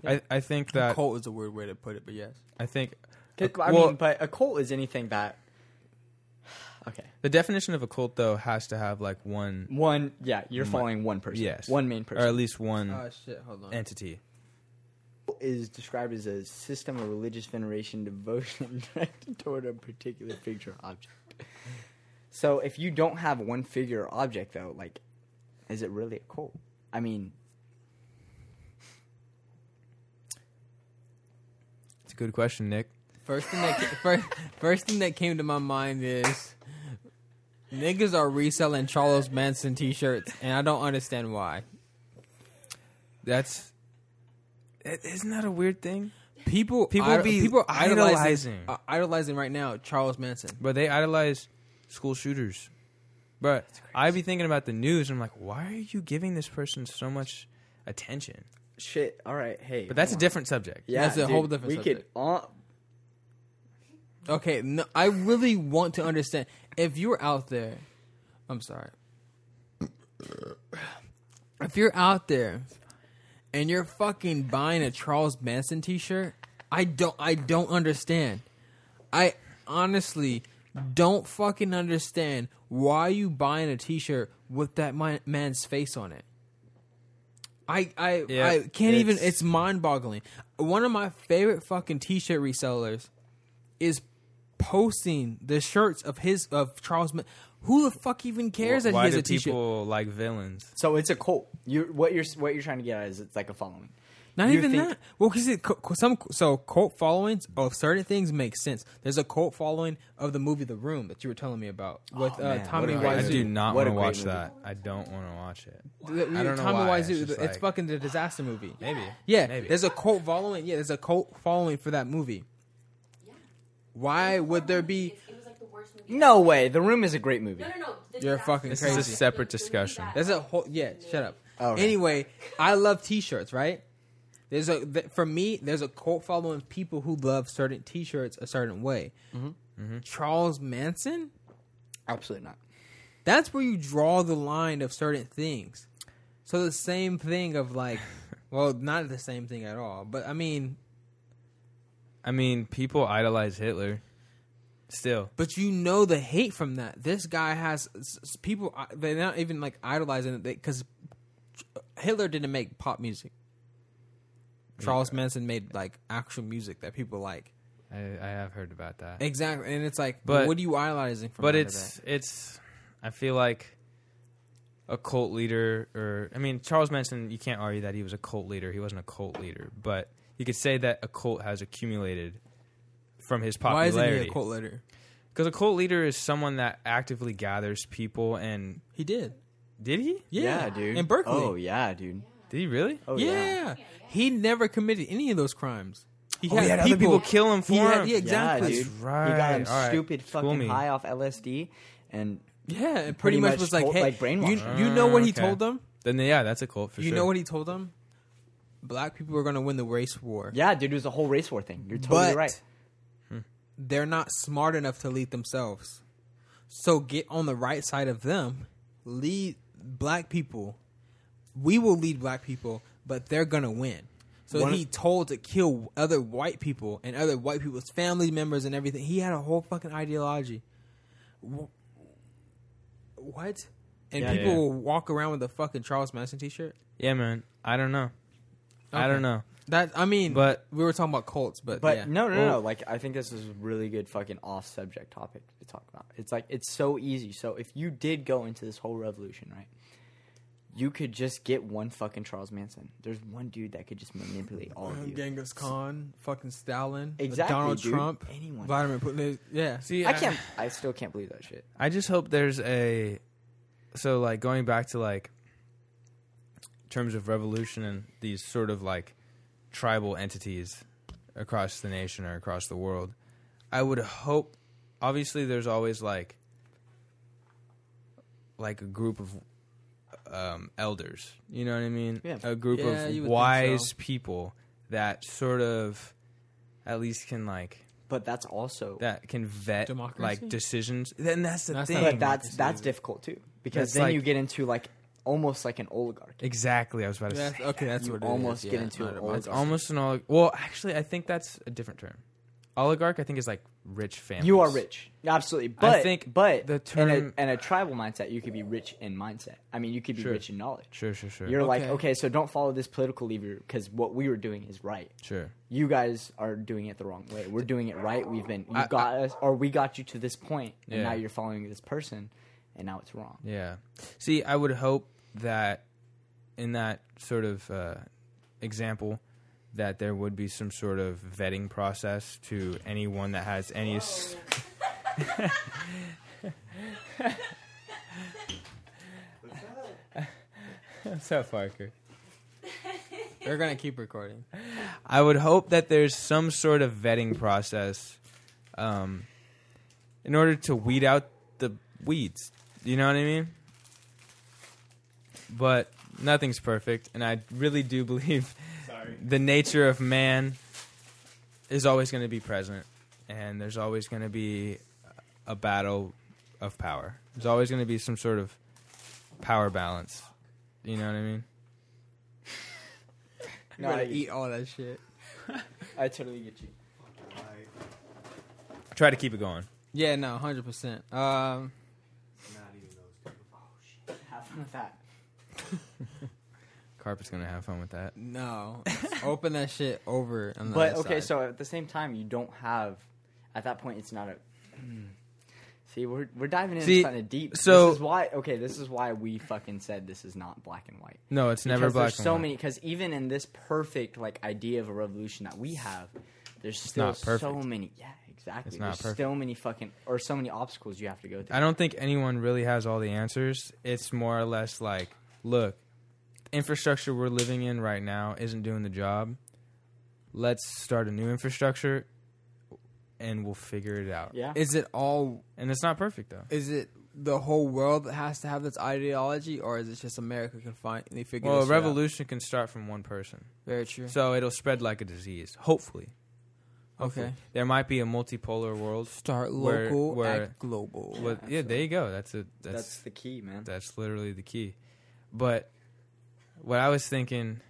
I I think that Cult is a weird way to put it, but yes. I think. I well, mean, but a cult is anything that. Okay. the definition of a cult though has to have like one One, yeah, you're One- following one person. Yes. One main person. or at least one Oh shit! Hold on. entity. is described as a system of religious veneration, devotion directed toward a particular figure or object. So if you don't have one figure or object, though, like, is it really a cult? I mean, It's a good question, Nick. First thing that first, [laughs] first thing that came to my mind is niggas are reselling Charles Manson T-shirts, and I don't understand why. That's isn't that a weird thing? People People idol- be people idolizing idolizing. uh, idolizing right now Charles Manson. But they idolize school shooters. But I be thinking about the news. and I'm like, why are you giving this person so much attention? shit. All right, hey, But that's a on. different subject. Yeah, That's a dude, whole different We subject. could. Uh, Okay, no, I really want to understand if you're out there. I'm sorry. If you're out there and you're fucking buying a Charles Manson T-shirt, I don't. I don't understand. I honestly don't fucking understand why you buying a T-shirt with that man's face on it. I I Yeah, I can't even. it's- It's mind boggling. One of my favorite fucking T-shirt resellers is posting the shirts of his of Charles. Man- Who the fuck even cares that Why he has do a T-shirt? people like villains? so it's a cult. You what you're what you're trying to get at is it's like a following. Not You even think- that. Well, because some so cult followings of certain things make sense. There's a cult following of the movie The Room that you were telling me about with Oh, uh, Tommy what I do not want to watch movie. that. I don't want to watch it. The- I don't know Tommy why. Wiseau. It's It's, like- fucking the disaster movie. Maybe. Yeah, Maybe. there's a cult following. Yeah, there's a cult following for that movie. Why would there be? It was like the worst movie. No way. The Room is a great movie. No, no, no. The You're disaster- fucking This is a crazy. separate The- the movie discussion. that- There's a whole yeah. Shut up. Okay. Anyway, I love T-shirts. Right? There's a th- for me. There's a cult following of people who love certain T-shirts a certain way. Mm-hmm. Charles Manson. Absolutely not. That's where you draw the line of certain things. So the same thing of like, [laughs] well, not the same thing at all. But I mean, I mean, people idolize Hitler. Still, but you know the hate from that. This guy has people. uh, They're not even like idolizing it because Hitler didn't make pop music. Charles Manson made like actual music that people like. I, I have heard about that. Exactly, and it's like, But- what are you idolizing from? but it's it's. I feel like a cult leader, or I mean, Charles Manson. You can't argue that he was a cult leader. He wasn't a cult leader, but you could say that a cult has accumulated from his popularity. Why isn't he a cult leader? Because a cult leader is someone that actively gathers people. And He did. did he? Yeah, dude. In Berkeley. Oh yeah, dude. Did he really? Oh yeah. He never committed any of those crimes. He Oh, he had other people kill him for he had- him. yeah, exactly. Yeah, That's dude. right. He got him All right. stupid School fucking me. high off LSD, and Yeah, and pretty, Pretty much, much was like, told- hey, like, brainwashed you, you know what he ah, Okay. told them? Then yeah, that's a cult for you sure. know what he told them? Black people are going to win the race war. yeah, dude, it was a whole race war thing. You're totally but right. Hmm. they're not smart enough to lead themselves. So get on the right side of them. Lead black people. We will lead black people, but they're going to win. So One- he told to kill other white people and other white people's family members and everything. He had a whole fucking ideology. What? And Yeah, people yeah. will walk around with a fucking Charles Manson t-shirt. Yeah, man. I don't know. I don't know. That I mean, But- we were talking about cults, but, But yeah. no, no, no, Well- no. Like I think this is a really good fucking off subject topic to talk about. It's like it's so easy. So if you did go into this whole revolution, right? You could just get one fucking Charles Manson. There's one dude that could just manipulate all of [laughs] you. Genghis Khan, fucking Stalin, Exactly, Donald dude. Trump, Anyone. Vladimir Putin. Yeah, See, I can't. I still can't believe that shit. I just hope there's a so like going back to like in terms of revolution and these sort of like tribal entities across the nation or across the world. I would hope obviously there's always like like a group of um, elders, you know what I mean? Yeah. A group Yeah, of wise so. people that sort of at least can like But that's also. that can vet Democracy? like decisions. Then that's the That's thing. but that's that's difficult too because That's then like- you get into like almost like an oligarch. Exactly, I was about to That's, say. okay, that's You what it almost is. get Yeah, into not an a oligarch. It's democracy. almost an olig. Well, actually, I think that's a different term. Oligarch, I think, is like rich families. You are rich, absolutely. But I think but the in term- a, in a tribal mindset, you could be rich in mindset. I mean, you could be Sure. rich in knowledge. Sure, sure, sure. You're like, Okay. okay, so don't follow this political lever because what we were doing is right. sure. You guys are doing it the wrong way. We're doing it right. We've been you I- got us, or we got you to this point, and Yeah. now you're following this person, and now it's wrong. Yeah. See, I would hope that in that sort of uh, example, that there would be some sort of vetting process to anyone that has any. s- [laughs] What's up, Parker? We're gonna keep recording. I would hope that there's some sort of vetting process um, in order to weed out the weeds. You know what I mean? But nothing's perfect, and I really do believe [laughs] the nature of man is always going to be present, and there's always going to be a battle of power. There's always going to be some sort of power balance. You know what I mean? No, You're I, gonna eat all that shit. [laughs] I totally get you. Try to keep it going. Yeah, no, hundred percent. Um, Not even those. Oh shit! Have fun with that. [laughs] Carpet's going to have fun with that. no, open that shit over. On the But other okay, side. so at the same time, you don't have. At that point, it's not a. [clears throat] See, we're we're diving into See, something deep. so- this is why. Okay, this is why we fucking said this is not black and white. No, it's never Because black there's and so white. many. Because even in this perfect like idea of a revolution that we have, there's still not perfect. so many. Yeah, exactly. It's not there's perfect. so many fucking or so many obstacles you have to go through. I don't think anyone really has all the answers. It's more or less like, look, infrastructure we're living in right now isn't doing the job. Let's start a new infrastructure and we'll figure it out. Yeah. is it all? And it's not perfect though. Is it the whole world that has to have this ideology, or is it just America can find? They figure. Well, a this shit out? revolution can start from one person. Very true. So it'll spread like a disease, hopefully. okay. There might be a multipolar world. Start local, where- act global. With, yeah, there you go. That's a That's, that's the key, man. That's literally the key. But what I was thinking,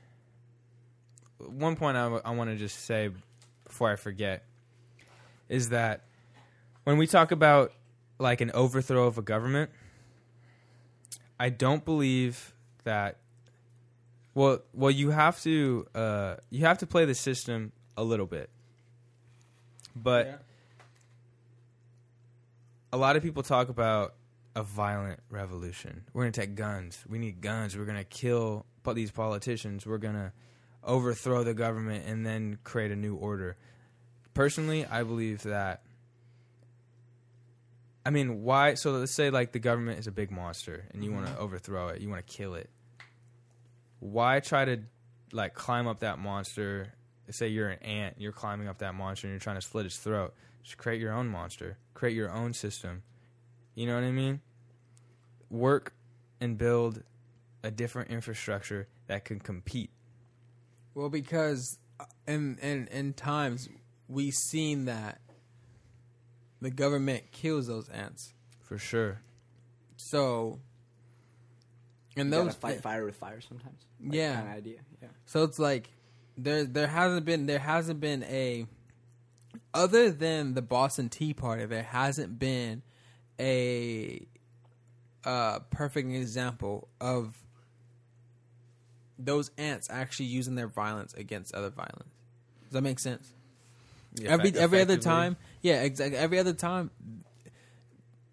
one point I, want to just say before I forget is that when we talk about like an overthrow of a government, I don't believe that. Well, well, you have to uh, you have to play the system a little bit, but Yeah. a lot of people talk about a violent revolution. We're going to take guns. We need guns. We're going to kill these politicians. We're going to overthrow the government and then create a new order. Personally, I believe that. I mean, why? So let's say like the government is a big monster and you want to mm-hmm. overthrow it. You want to kill it. Why try to like climb up that monster? Say you're an ant, you're climbing up that monster and you're trying to slit its throat. Just create your own monster. Create your own system. You know what I mean? Work and build a different infrastructure that can compete. Well, because uh, in in in times we've seen that the government kills those ants. For sure. So, and You those fight fire with fire sometimes. Like, Yeah. kind of idea. Yeah. So it's like there there hasn't been there hasn't been a other than the Boston Tea Party there hasn't been a uh perfect example of those ants actually using their violence against other violence. Does that make sense? every every other time, yeah, exactly. Every other time,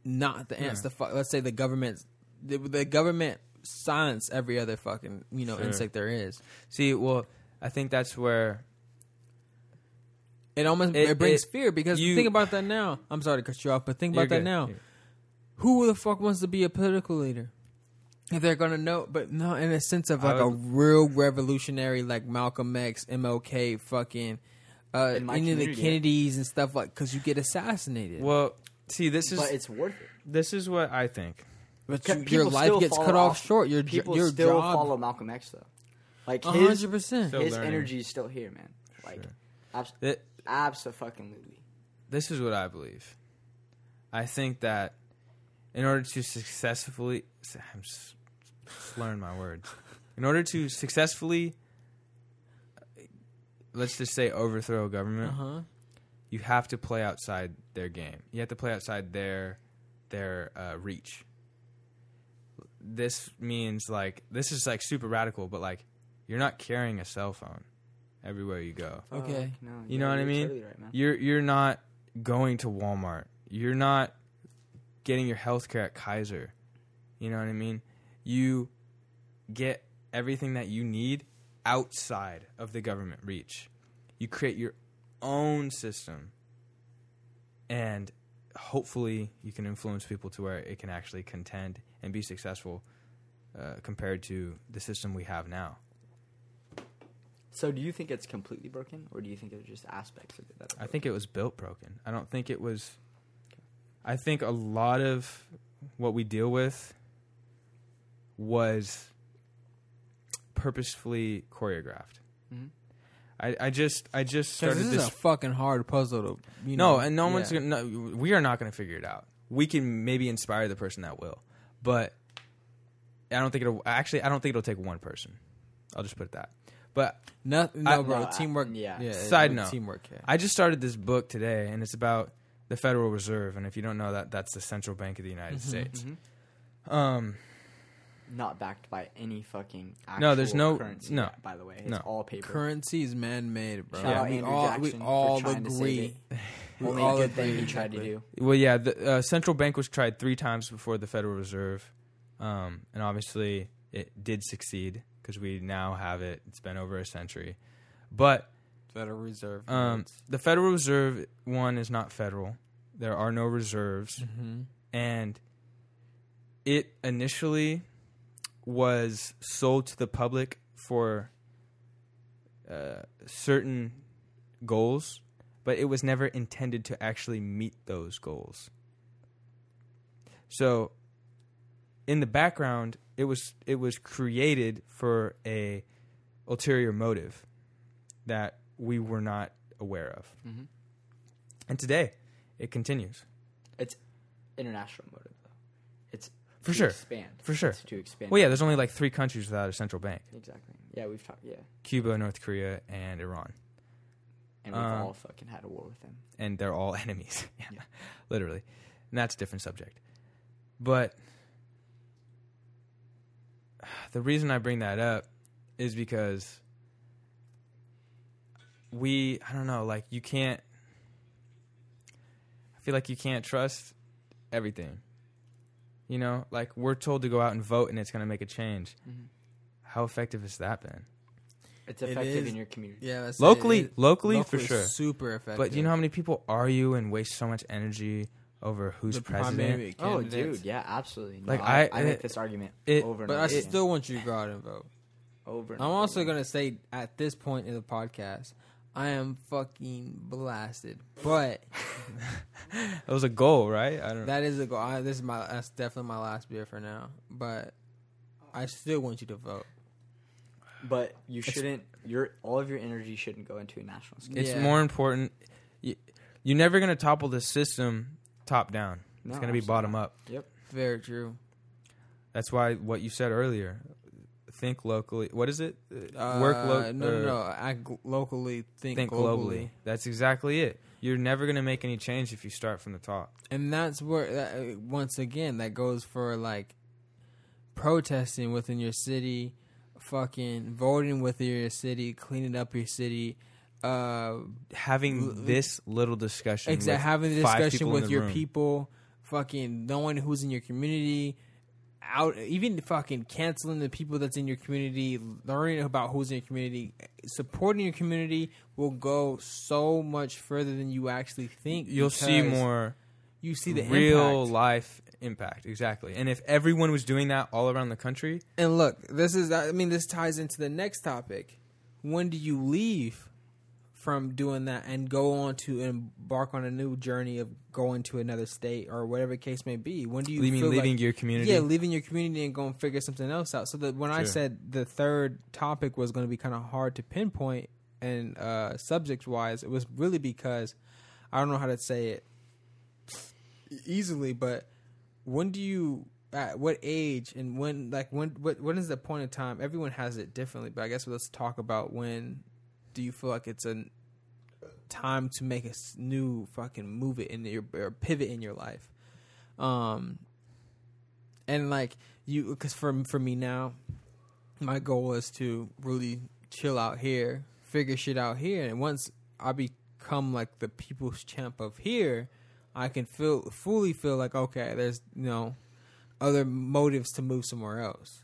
not the ants. Yeah. The fu- let's say the government, the, the government silence every other fucking you know Sure. insect there is. See, well, I think that's where It almost it, It- brings it- fear because you- think about that now. I'm sorry to cut you off, but think about that good. now. You're- Who the fuck wants to be a political leader? If they're gonna know, but no, in a sense of I like a real revolutionary, like Malcolm X, MLK, fucking, uh, In my any of the Kennedys and stuff like, because you get assassinated. Well, see, this is but it's worth it. this is what I think. but you- your life gets cut off off- short. Your jo- People your still job, follow Malcolm X though. Like his hundred percent. His learning. energy is still here, man. Like Sure. abs- Th- absolutely. this is what I believe. I think that in order to successfully, I'm slurring my words. In order to successfully, let's just say overthrow a Uh government, huh. you have to play outside their game. You have to play outside their their uh, reach. This means like this is like super radical, but like you're not carrying a cell phone everywhere you go. Okay. Fuck, no, You yeah, know what I mean? totally right. You're you're not going to Walmart. You're not getting your health care at Kaiser. You know what I mean? You get everything that you need outside of the government reach. You create your own system and hopefully you can influence people to where it can actually contend and be successful uh, compared to the system we have now. So, do you think it's completely broken, or do you think it's just aspects of it that? Are I think it was built broken. I don't think it was. I think a lot of what we deal with was purposefully choreographed. Mhm. I, I just I just started this is this. a fucking hard puzzle to you no, know. and no one's yeah. gonna. No, we are not going to figure it out. We can maybe inspire the person that will, but I don't think it'll. Actually, I don't think it'll take one person. I'll just put it that. But No, no, I- bro. I- teamwork. yeah. yeah. Side note. teamwork. Yeah. I just started this book today, and it's about the Federal Reserve. And if you don't know that, that's the central bank of the United Mhm. States. Mhm. Um, Not backed by any fucking. Actual No, there's no- currency. no. yet, by the way, it's No. all paper. Currency is man-made, bro. Shout out we Andrew all Jackson we for all trying to save agree. it. [laughs] We [laughs] Only all a good thing agree, he tried to do. well, yeah, the uh, central bank was tried three times before the Federal Reserve, um, and obviously it did succeed because we now have it. It's been over a century, but Federal Reserve. um, the Federal Reserve one is not federal. There are no reserves. hmm and it initially was sold to the public for uh, certain goals, but it was never intended to actually meet those goals. So, in the background, it was it was created for a ulterior motive that we were not aware of, Mhm. and today it continues. It's international motive though. It's For to sure. expand. For sure. It's to expand. Well, yeah, there's only like three countries without a central bank. exactly. Yeah, we've talked. Yeah, Cuba, North Korea, and Iran. and we've Um, all fucking had a war with them. And they're all [laughs] enemies. yeah, [laughs] Yeah. literally. And that's a different subject. But [sighs] the reason I bring that up is because we, I don't know, like you can't, I feel like you can't trust everything. You know, like we're told to go out and vote and it's going to make a change. Mhm. How effective has that been? It's effective is- in your community. Yeah, that's Locally, it- it- locally, for sure. super effective. But you know how many people argue and waste so much energy over who's The president? Oh, dude, yeah, absolutely. No, Like, I, I- I make it- this argument it- over and But over I again. still want you to go out and vote. over. And I'm over also again. gonna say at this point in the podcast, I am fucking blasted. But [laughs] It was a goal, right? I don't. that is a goal. I, this is my that's definitely my last beer for now. But I still want you to vote. But you shouldn't. Your all of your energy shouldn't go into a national scale. It's Yeah. more important. You, you're never going to topple the system top down. No, it's going to be bottom not. up. Yep. Very true. That's why what you said earlier. Think locally. What is it? Uh, Work lo- no, no, no. Act locally, think, Think globally. globally. That's exactly it. You're never going to make any change if you start from the top. and that's where that, uh, once again that goes for like protesting within your city, fucking voting within your city, cleaning up your city. Uh, Having L- this little discussion. exactly with having the discussion with the your room. people, fucking knowing who's in your community, out even fucking canceling the people that's in your community, learning about who's in your community, supporting your community will go so much further than you actually think. You'll see more You see the real impact. life impact. Exactly. And if everyone was doing that all around the country, And look, this is I mean this ties into the next topic. When do you leave from doing that and go on to embark on a new journey of going to another state or whatever the case may be? When do you you mean leaving like, your community? Yeah, leaving your community and going figure something else out. So that when I said the third topic was going to be kind of hard to pinpoint and uh, subject wise, it was really because I don't know how to say it easily, but when do you at what age and when like when what when is the point of time? Everyone has it differently, but I guess let's talk about when do you feel like it's a time to make a new fucking move it in your or pivot in your life. Um and like you because for for me now my goal is to really chill out here, figure shit out here and once I become like the people's champ of here, I can feel fully feel like okay, there's you know other motives to move somewhere else.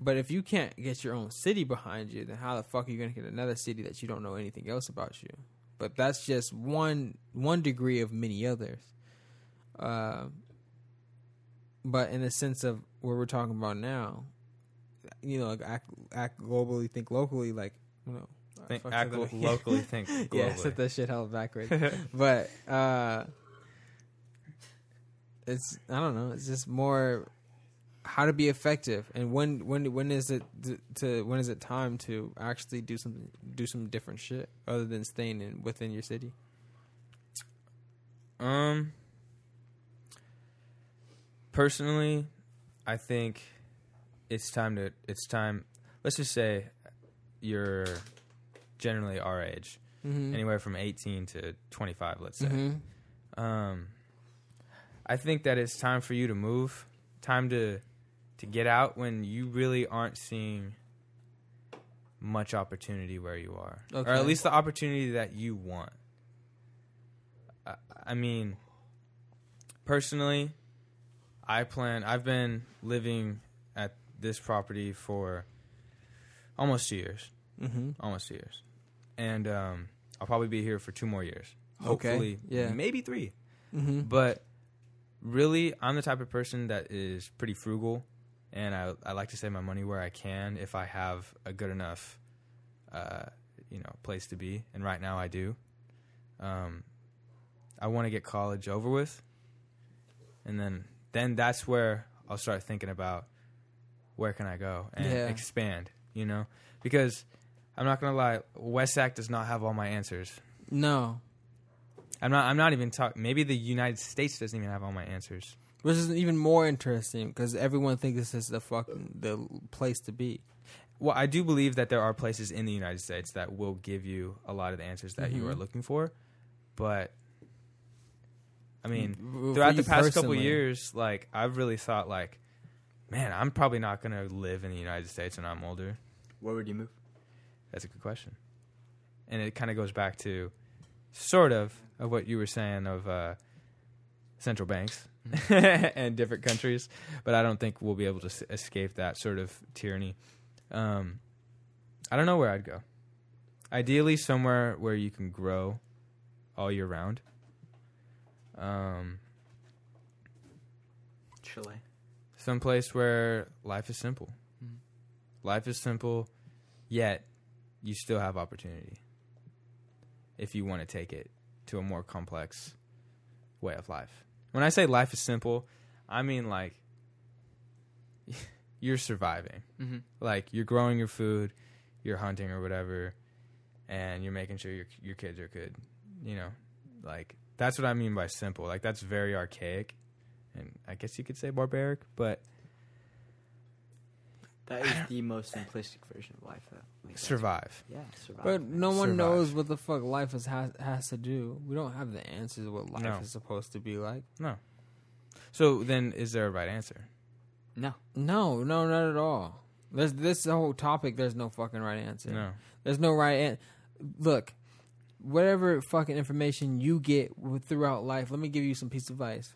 But if you can't get your own city behind you, then how the fuck are you gonna get another city that you don't know anything else about you? But that's just one one degree of many others. Uh, but in the sense of what we're talking about now, you know, like act act globally, think locally, like you know, Think, act lo- [laughs] locally, think [laughs] globally. Yeah, said that shit hella backwards. [laughs] but uh it's I don't know. It's just more how to be effective and when when when is it to, to when is it time to actually do something do some different shit other than staying in within your city. Um, personally, I think it's time to. It's time. Let's just say you're generally our age, Mm-hmm. anywhere from 18 to 25. Let's say. hmm Um, I think that it's time for you to move. Time to to get out when you really aren't seeing much opportunity where you are, or at least the opportunity that you want. I, I mean, personally, I plan. I've been living at this property for almost two years. hmm Almost two years, and um, I'll probably be here for two more years. Okay, Hopefully, yeah. maybe three. hmm But really, I'm the type of person that is pretty frugal, and I I like to save my money where I can if I have a good enough, uh, you know, place to be. And right now, I do. Um, I want to get college over with, and then then that's where I'll start thinking about where can I go and Yeah. expand. You know, because I'm not gonna lie, West Sac does not have all my answers. No, I'm not. I'm not even talking. Maybe the United States doesn't even have all my answers. Which is even more interesting because everyone thinks this is the fucking the place to be. Well, I do believe that there are places in the United States that will give you a lot of the answers that you Mhm. are looking for, but I mean, throughout the past couple personally. years, like I've really thought, like, man, I'm probably not gonna live in the United States when I'm older. Where would you move? That's a good question, and it kind of goes back to sort of of what you were saying of uh, central banks Mm-hmm. [laughs] and different countries, but I don't think we'll be able to s- escape that sort of tyranny. Um, I don't know where I'd go. Ideally, somewhere where you can grow all year round. Um, Chile. someplace where life is simple. Mhm. Life is simple, yet you still have opportunity if you want to take it to a more complex way of life. When I say life is simple, I mean like [laughs] you're surviving. Mm-hmm. Like you're growing your food, you're hunting or whatever, and you're making sure your your kids are good. You know, like that's what I mean by simple. Like that's very archaic, and I guess you could say barbaric, but That is the most simplistic version of life, though. Like, survive. Yeah, survive. But man. no one Survive. knows what the fuck life is, has has to do. We don't have the answers of what life No. is supposed to be like. No. So then, is there a right answer? No. No, no, not at all. There's this whole topic. There's no fucking right answer. No. There's no right an- Look, whatever fucking information you get throughout life, let me give you some piece of advice.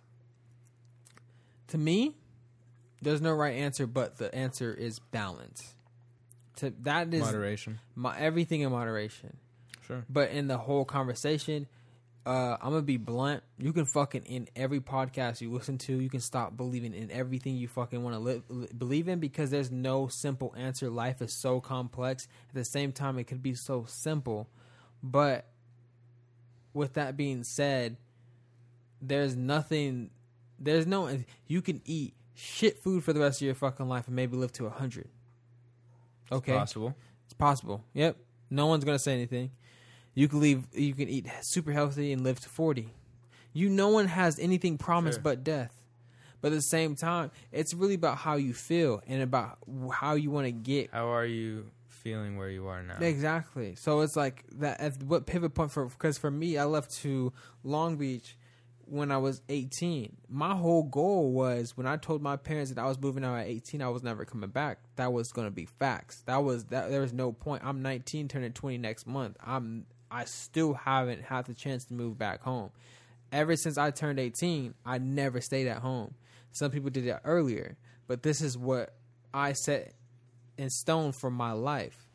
To me, there's no right answer, but the answer is balance. To that is Moderation. my everything in moderation. Sure. But in the whole conversation, uh, I'm gonna be blunt. You can fucking in every podcast you listen to, you can stop believing in everything you fucking want to li- li- believe in because there's no simple answer. Life is so complex. At the same time, it could be so simple. But with that being said, there's nothing. There's no. You can eat shit food for the rest of your fucking life and maybe live to a hundred. Okay, It's Possible. it's possible. Yep. No one's gonna say anything. You can leave. You can eat super healthy and live to forty. You. No one has anything promised Sure. but death. But at the same time, it's really about how you feel and about how you want to get. How are you feeling where you are now? Exactly. So it's like that. At what pivot point for? Because for me, I left to Long Beach when I was 18. My whole goal was when I told my parents that I was moving out at 18, I was never coming back. That was going to be facts. That was that. There was no point. I'm 19, turning 20 next month. I'm. I still haven't had the chance to move back home. Ever since I turned 18, I never stayed at home. Some people did it earlier, but this is what I set in stone for my life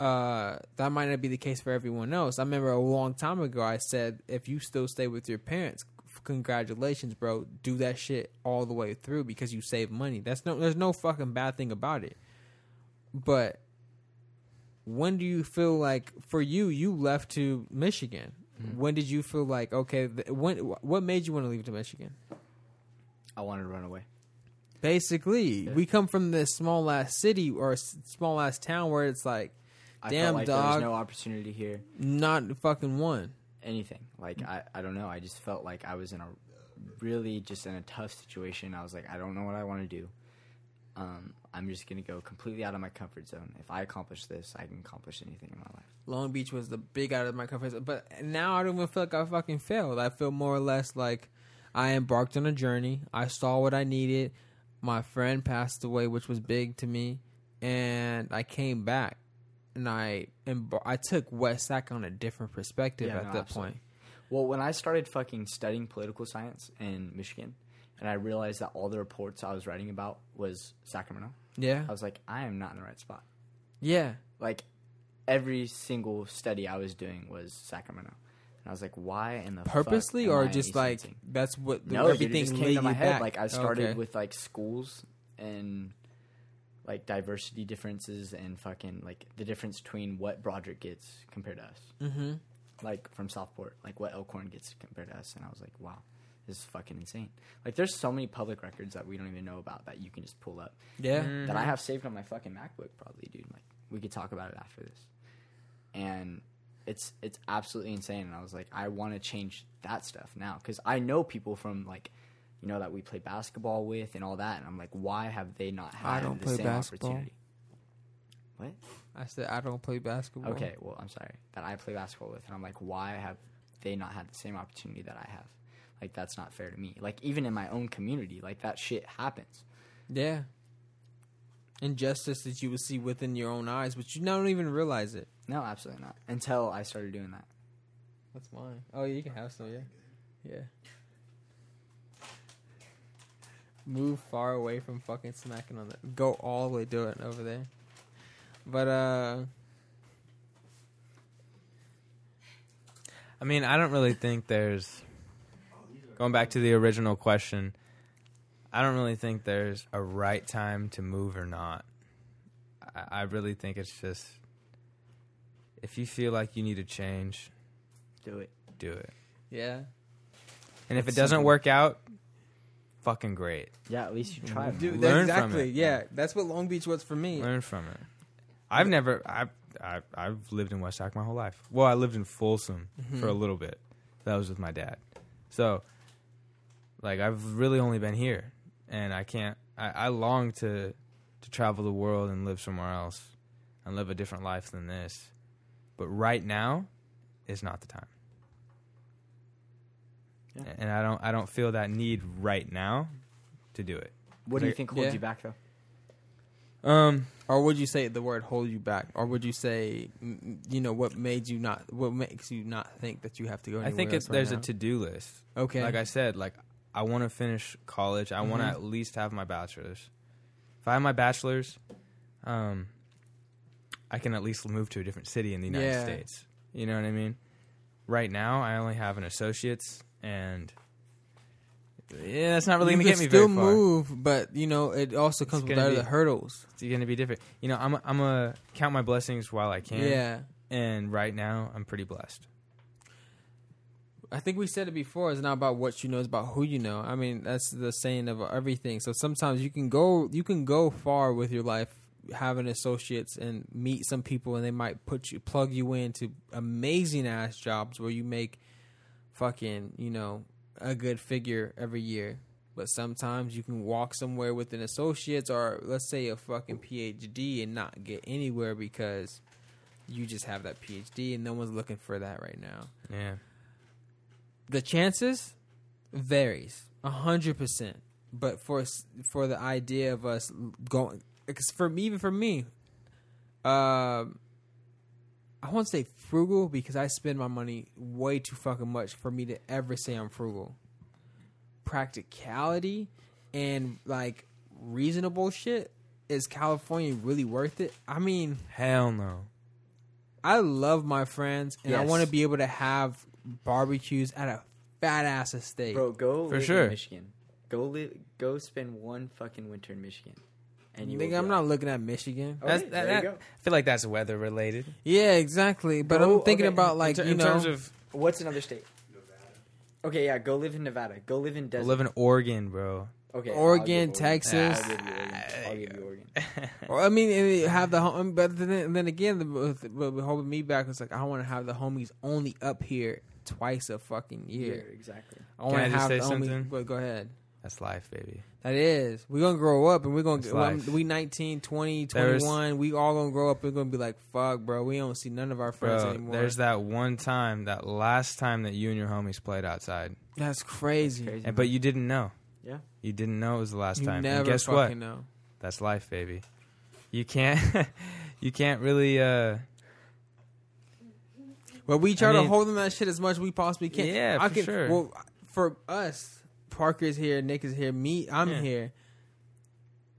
uh, that might not be the case for everyone else. I remember a long time ago, I said, if you still stay with your parents, congratulations, bro. Do that shit all the way through because you save money. That's no, there's no fucking bad thing about it. But when do you feel like, for you, you left to Michigan? When did you feel like, okay, th- when, what made you want to leave to Michigan? I wanted to run away. Basically, Yeah. we come from this small ass city or s- small ass town where it's like, I Damn, felt like there dog. was no opportunity here. not fucking one. Anything. Like I, I don't know. I just felt like I was in a really just in a tough situation. I was like, I don't know what I want to do. Um, I'm just gonna go completely out of my comfort zone. If I accomplish this, I can accomplish anything in my life. Long Beach was the big out of my comfort zone. But now I don't even feel like I fucking failed. I feel more or less like I embarked on a journey. I saw what I needed. My friend passed away, which was big to me, and I came back. And I embar- I took West Sac on a different perspective Yeah, at no, that absolutely. point. Well, when I started fucking studying political science in Michigan, and I realized that all the reports I was writing about was Sacramento, Yeah, I was like, I am not in the right spot. yeah. Like every single study I was doing was Sacramento, and I was like, why in the fuck Purposely or just like that's what no, dude, everything it just came to my head. back. Like I started Okay. with like schools and like diversity differences and fucking like the difference between what Broderick gets compared to us, Mm-hmm. like from Southport, like what Elkhorn gets compared to us, and I was like, wow. This is fucking insane. Like, there's so many public records that we don't even know about that you can just pull up Yeah. Mm. that I have saved on my fucking MacBook, probably, dude. Like, we could talk about it after this. And it's it's absolutely insane. And I was like, I want to change that stuff now because I know people from like, you know, that we play basketball with and all that. And I'm like, why have they not I had don't the play same basketball. opportunity? What? I said I don't play basketball. Okay, well, I'm sorry that I play basketball with, and I'm like, why have they not had the same opportunity that I have? Like, that's not fair to me. Like, even in my own community, like that shit happens. Yeah. Injustice that you would see within your own eyes, but you don't even realize it. No, absolutely not. Until I started doing that. That's mine. Oh, you can have some, yeah. Yeah. Move far away from fucking smacking on that. Go all the way do it over there. But uh, I mean, I don't really think there's going back to the original question. I don't really think there's a right time to move or not. I, I really think it's just if you feel like you need to change, Do it. do it. yeah. And if it doesn't work out, fucking great. Yeah, at least you tried. Dude, Learn that's from exactly. it. Yeah, that's what Long Beach was for me. Learn from it. I've never I've I've, I've lived in West Sac my whole life. Well, I lived in Folsom mm-hmm. for a little bit. That was with my dad. So, like, I've really only been here, and I can't. I, I long to to travel the world and live somewhere else and live a different life than this. But right now is not the time. Yeah. And I don't I don't feel that need right now to do it. What do you Like- think holds Yeah. you back though? Um, Or would you say the word "hold you back"? Or would you say, you know, what made you not? What makes you not think that you have to go? I think else it's, right there's now? a to do list. okay. Like I said, like I want to finish college. I want to at least have my bachelor's. If I have my bachelor's, um, I can at least move to a different city in the United Yeah. States. You know what I mean? Right now, I only have an associate's, and yeah, that's not really going to get me still very far. move, but you know, it also comes with gonna other be- hurdles. It's going to be different. You know, I'm I'm gonna count my blessings while I can. Yeah. And right now, I'm pretty blessed. I think we said it before. It's not about what you know; it's about who you know. I mean, that's the saying of everything. So sometimes you can go, you can go far with your life, having associates and meet some people, and they might put you, plug you into amazing ass jobs where you make fucking, you know, a good figure every year. But sometimes you can walk somewhere with an associates or let's say a fucking PhD and not get anywhere because you just have that PhD and no one's looking for that right now Yeah. the chances varies a hundred percent. But for for the idea of us going, because for me, even for me, um, I won't say frugal because I spend my money way too fucking much for me to ever say I'm frugal. Practicality and like reasonable shit is California really worth it? I mean, Hell no. I love my friends and I want to be able to have barbecues at a fat ass estate. Bro, go For live sure. in Michigan. Go live. Go spend one fucking winter in Michigan, and you. Nigga, I'm not looking at Michigan. Okay, That's- that- there that- you go. I feel like that's weather related. Yeah, exactly. But Go- I'm thinking okay, about like in, ter- you in know, terms of What's another state? Nevada. Okay, yeah, go live in Nevada. Go live in I desert. live in Oregon, bro. okay, I'll Oregon, give Texas. I'll give you Oregon. I'll give you Oregon. [laughs] or I mean, have the home. But then, then again, the what what holding me back was like I want to have the homies only up here twice a fucking year. Yeah, exactly. I want to have say the homies. something? But go ahead. That's life, baby. That is. We're going to grow up and we're going to life. we 19, 20, There's- 21. We all going to grow up and going to be like, "Fuck, bro, we don't see none of our friends Bro, anymore." there's that one time, that last time that you and your homies played outside, That's crazy. Crazy. and, but you didn't know. Yeah. You didn't know it was the last You time. never and guess fucking what? know. That's life, baby. You can't, [laughs] you can't really. uh But we try I to hold them that shit as much as we possibly can. Yeah, I for can, sure. Well, for us, Parker's here, Nick is here, me, I'm Yeah. here.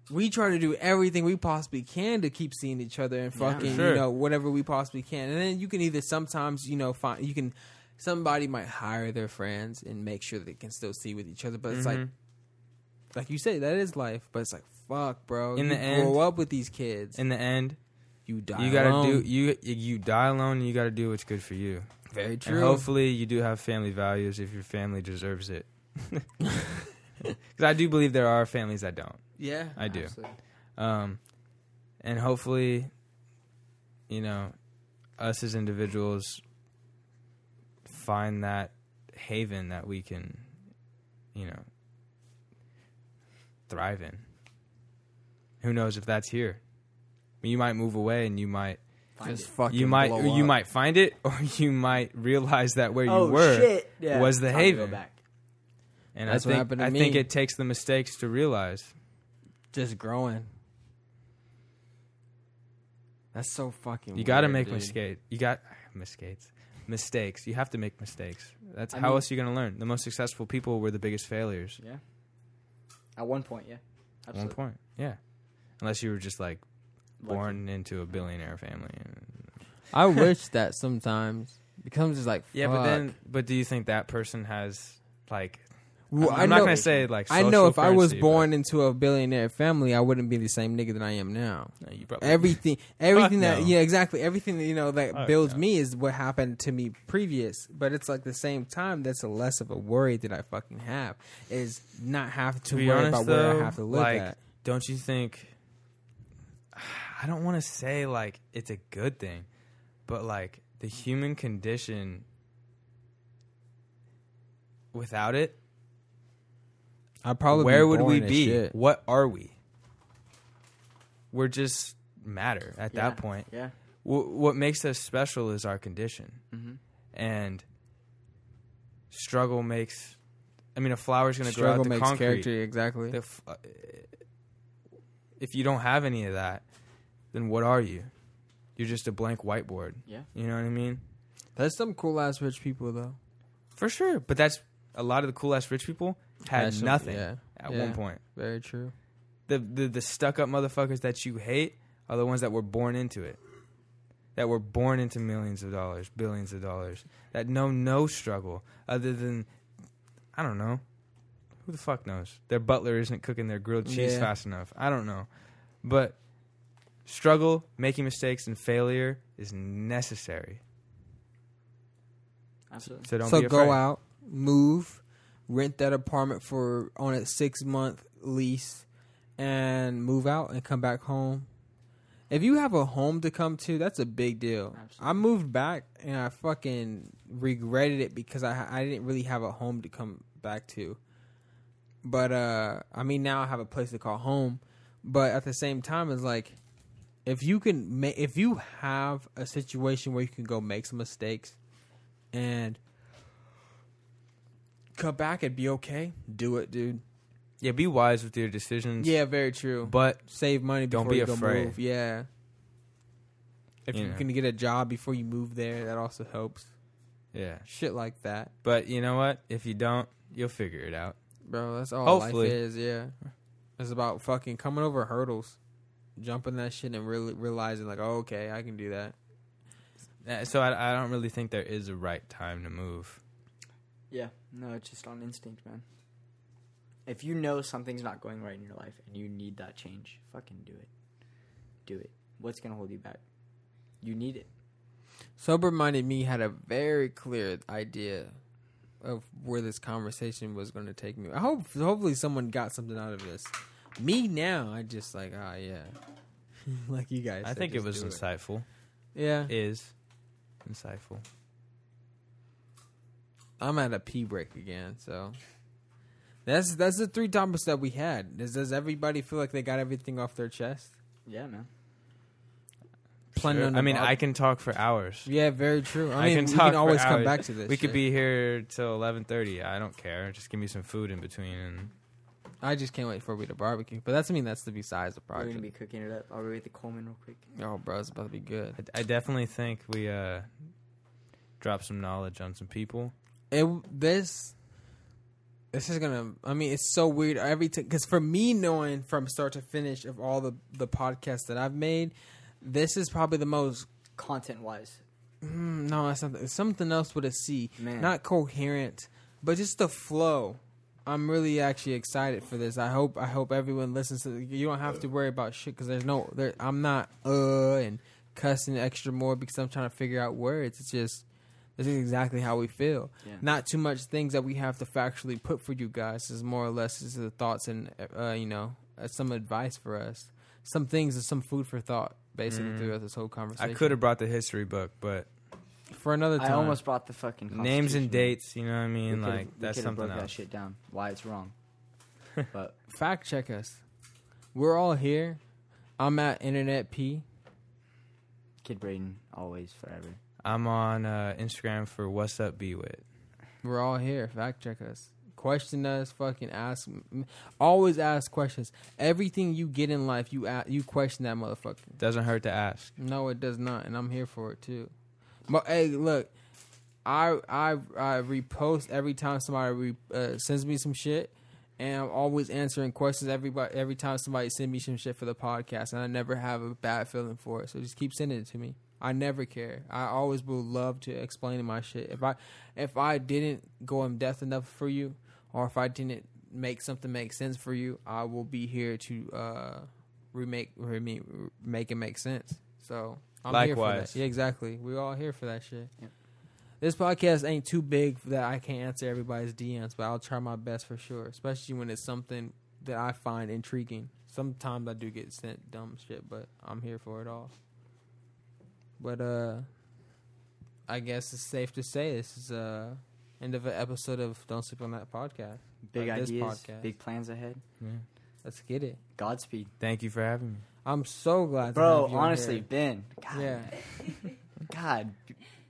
We try to do everything we possibly can to keep seeing each other and Yeah, fucking, sure. you know, whatever we possibly can. And then you can either sometimes, you know, find you can somebody might hire their friends and make sure they can still see with each other. But it's like, mhm. like you say, that is life. But it's like, fuck, bro. In you the grow end- up with these kids. in the end, you die. you gotta alone. do you you die alone. and You gotta do what's good for you. very true. And hopefully, you do have family values if your family deserves it. Because I do believe there are families that don't. yeah, I do. Um, and hopefully, you know, us as individuals find that haven that we can, you know, thrive in. Who knows if that's here? You might move away, and you might Find Just it. fucking you might blow you up. might find it, [laughs] or you might realize that where you oh were. shit! Yeah, was the time to go haven. And That's I what think happened to I think it takes the mistakes to realize. just growing. That's so fucking. You got to make mistakes. You got [sighs] mistakes. Mistakes. You have to make mistakes. That's I how mean- else you going to learn? The most successful people were the biggest failures. Yeah. At one point, yeah. At one point, yeah. Unless you were just like born into a billionaire family. I [laughs] wish that sometimes becomes just like Yeah, but fuck. then, but do you think that person has like? Well, I'm, I I'm not know- gonna say like. I know if I was born into a billionaire family, I wouldn't be the same nigga that I am now. No, you probably Everything, [laughs] everything that, no. yeah, exactly. Everything that you know that Fuck builds no. me is what happened to me previous. But it's like the same time, that's a less of a worry that I fucking have is not have to, To worry honest, about where though, I have to live like, at. Don't you think? [sighs] I don't want to say like it's a good thing, but like the human condition without it, I probably where be would we be? shit. What are we? We're just matter at Yeah. that point. Yeah. W- what makes us special is our condition, Mm-hmm. and struggle makes. I mean, a flower's going to grow out the makes concrete. character exactly. The f- uh, if you don't have any of that, then what are you? You're just a blank whiteboard. Yeah. You know what I mean? That's some cool ass rich people though. For sure. But that's a lot of the cool ass rich people had Had some- nothing Yeah, at yeah. one point. very true. The, the the stuck up motherfuckers that you hate are the ones that were born into it. That were born into millions of dollars, billions of dollars. That know no struggle other than I don't know. Who the fuck knows? Their butler isn't cooking their grilled cheese Yeah. fast enough. I don't know. But struggle, making mistakes and failure is necessary. Absolutely. So don't so be go out, move, rent that apartment for on a six month lease, and move out and come back home. If you have a home to come to, that's a big deal. Absolutely. I moved back and I fucking regretted it because I I didn't really have a home to come back to. But uh, I mean now I have a place to call home. But at the same time, it's like if you can ma- if you have a situation where you can go make some mistakes and come back and be okay, do it, dude. Yeah, be wise with your decisions. Yeah, very true. But Save money before Don't be you go move. Yeah. If You you know. can get a job before you move there, that also helps. yeah. Shit like that, But you know what? If you don't, you'll figure it out. bro. That's all Hopefully. life is. Yeah, it's about fucking coming over hurdles, jumping that shit, and really realizing like, oh, okay, I can do that. So I, I don't really think there is a right time to move. Yeah. No, it's just on instinct, man. If you know something's not going right in your life and you need that change, fucking do it. Do it. What's gonna hold you back? You need it. Sober minded me had a very clear idea of where this conversation was going to take me. I hope hopefully someone got something out of this. Me now, I just like ah yeah, [laughs] like you guys. I said, think it was do insightful. Yeah, Is insightful. I'm at a pee break again, so that's that's the three topics that we had. Does does everybody feel like they got everything off their chest? Yeah, man. Planning Sure. I mean, I can talk for hours. Yeah, very true. I, I mean, can we talk can for always come hours. back to this. We could be here till eleven thirty. I don't care. Just give me some food in between, and I just can't wait for we to barbecue. But that's I mean that's the besides the project. We're project. gonna be cooking it up. I'll go get the Coleman real quick. Oh, bro, it's about to be good. I, I definitely think we uh drop some knowledge on some people. It this this is gonna. I mean, it's so weird every time because for me knowing from start to finish of all the the podcasts that I've made, this is probably the most. Content wise, Mm, no, it's something. It's something else with a C. man. Not coherent, but just the flow. I'm really actually excited for this. I hope I hope everyone listens to. You don't have to worry about shit because there's no. There, I'm not uh and cussing extra more because I'm trying to figure out words. It's just this is exactly how we feel. yeah. Not too much things that we have to factually put for you guys. Is more or less is the thoughts and uh, you know uh, some advice for us. Some things is some food for thought basically Mm. throughout this whole conversation. I could have brought the history book, but for another time. I almost brought the fucking names and dates. You know what I mean? Like that's could've something broke that else. shit down. Why it's wrong. [laughs] but fact check us. We're all here. I'm at Internet P. Kid Braden always forever. I'm on uh, Instagram for what's up Be With. We're all here. Fact check us. Question us. Fucking ask. Always ask questions. Everything you get in life, you ask, you question that motherfucker. Doesn't hurt to ask. No, it does not, and I'm here for it too. But hey, look, I I I repost every time somebody re, uh, sends me some shit, and I'm always answering questions everybody every time somebody send me some shit for the podcast, and I never have a bad feeling for it. So just keep sending it to me. I never care. I always will love to explain my shit. If I if I didn't go in depth enough for you, or if I didn't make something make sense for you, I will be here to uh, remake remake make it make sense. So I'm here for Likewise. that. Yeah, exactly. We're all here for that shit. Yep. This podcast ain't too big that I can't answer everybody's DMs, but I'll try my best for sure. Especially when it's something that I find intriguing. Sometimes I do get sent dumb shit, but I'm here for it all. But uh I guess it's safe to say this is uh end of an episode of Don't Sleep on That podcast. Big ideas, podcast. big plans ahead. Yeah. Let's get it. Godspeed, Thank you for having me. I'm so glad, to bro. have you Honestly, here. Ben. God, yeah. [laughs] God,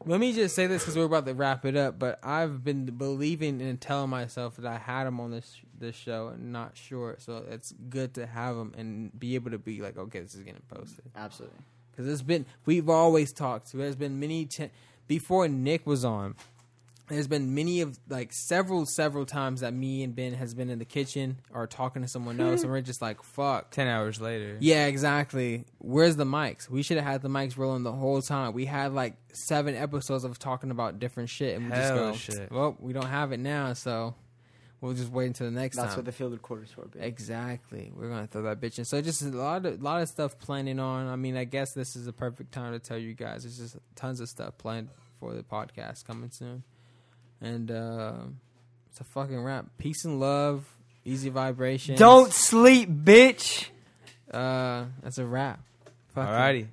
Let me just say this because we're about to wrap it up. But I've been believing and telling myself that I had him on this this show and not sure. So it's good to have him and be able to be like, okay, this is getting posted. absolutely. Because it's been we've always talked. There's been many t- before Nick was on. There's been many of like several several times that me and Ben has been in the kitchen or talking to someone else, and we're just like, fuck. [laughs] Ten hours later. Yeah, exactly. Where's the mics? We should have had the mics rolling the whole time. We had like seven episodes of talking about different shit, and we just Hell go, shit. well, we don't have it now, so we'll just wait until the next That's time. That's what the fielded quarters for, Ben. Exactly. We're gonna throw that bitch in. So just a lot of lot of stuff planning on. I mean, I guess this is a perfect time to tell you guys. There's just tons of stuff planned for the podcast coming soon. And uh it's a fucking wrap. Peace and love. Easy vibrations. Don't sleep, bitch. uh that's a wrap. Fuck it. Alrighty.